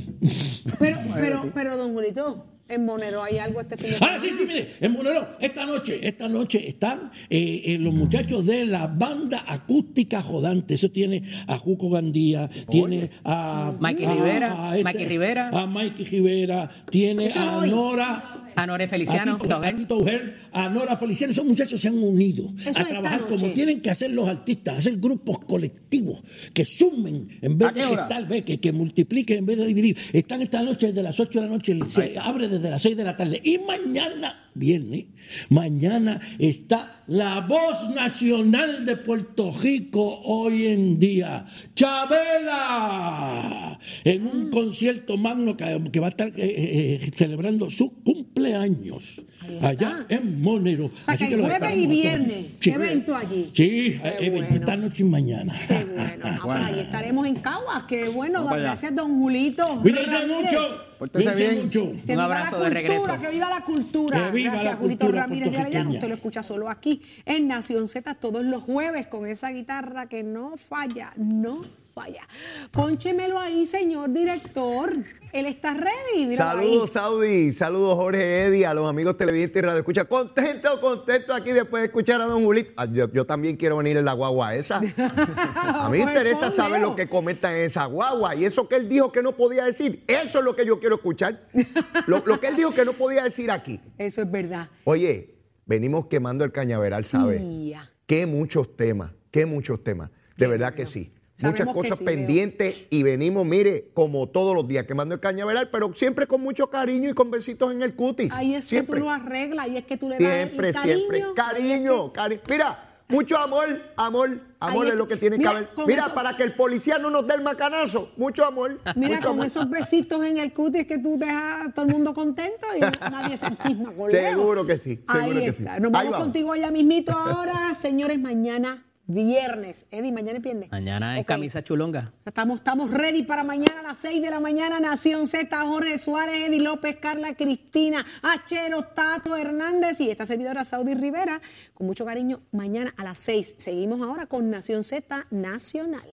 Pero, pero, pero, don Julito, en Monero hay algo este fin de Ah, semana. sí, sí, mire, en Monero, esta noche, esta noche están eh, eh, los muchachos de la banda acústica jodante. Eso tiene a Juco Gandía, tiene a Mikey a- Rivera, a este, Mikey Rivera. a Mikey Rivera, tiene Eso a. Nora. A Nore Feliciano, a Tito, a Tito Ujer, a Nora Feliciano, esos muchachos se han unido Eso a trabajar como tienen que hacer los artistas, hacer grupos colectivos que sumen en vez ¿A de qué hora? gestar, ve, que, que multipliquen en vez de dividir. Están esta noche desde las 8 de la noche, se abre desde las 6 de la tarde y mañana viernes, mañana está la voz nacional de Puerto Rico hoy en día, Chabela, en un concierto magno que, va a estar eh, eh, celebrando su cumpleaños allá en Monero. O sea, Así que los jueves y viernes, Sí. evento allí. Sí, Qué eh, bueno. esta noche y mañana. Qué bueno. Ah, pues ahí estaremos en Caguas. Qué bueno. Gracias, don Julito. Cuídense mucho. Cuídense bien. mucho. Que viva la cultura, Que viva la cultura. Que viva Gracias, la Julito cultura Ramírez de Arellano. Usted lo escucha solo aquí en Nación Z todos los jueves con esa guitarra que no falla, no falla. Pónchemelo ahí, señor director. Él está ready. Saludos, Saudi. Saludos, Jorge Eddy, a los amigos televidentes y radio escucha. Contento, contento aquí después de escuchar a don Julito. Ah, Yo, yo también quiero venir en la guagua esa. *laughs* A mí me interesa saber lo que comentan en esa guagua. Y eso que él dijo que no podía decir, eso es lo que yo quiero escuchar. *laughs* Lo, lo que él dijo que no podía decir aquí. Eso es verdad. Oye, venimos quemando el cañaveral, ¿sabes? Qué muchos temas, qué muchos temas. De verdad que sí. Muchas cosas sí, Leo. pendientes y venimos, mire, como todos los días quemando el cañaveral, pero siempre con mucho cariño y con besitos en el cutis. Ahí es siempre. que tú lo arreglas, ahí es que tú le das Siempre, el cariño. siempre. Cariño, cariño. Mira, mucho amor, amor, amor es es- lo que tiene mira, que haber. Mira, eso- para que el policía no nos dé el macanazo. Mucho amor. *laughs* Mira, mucho con amor. esos besitos en el cutis que tú dejas a todo el mundo contento y *laughs* nadie se enchisma con. Seguro que sí, seguro Ahí que está. sí. Nos vamos. contigo allá mismito ahora, señores, mañana viernes. Eddie, mañana es viernes. Mañana es camisa chulonga. Estamos, estamos ready para mañana a las 6 de la mañana. Nación Z, Jorge Suárez, Eddie López, Carla Cristina, Achero, Tato Hernández y esta servidora Saudi Rivera. Con mucho cariño, mañana a las 6. Seguimos ahora con Nación Z Nacional.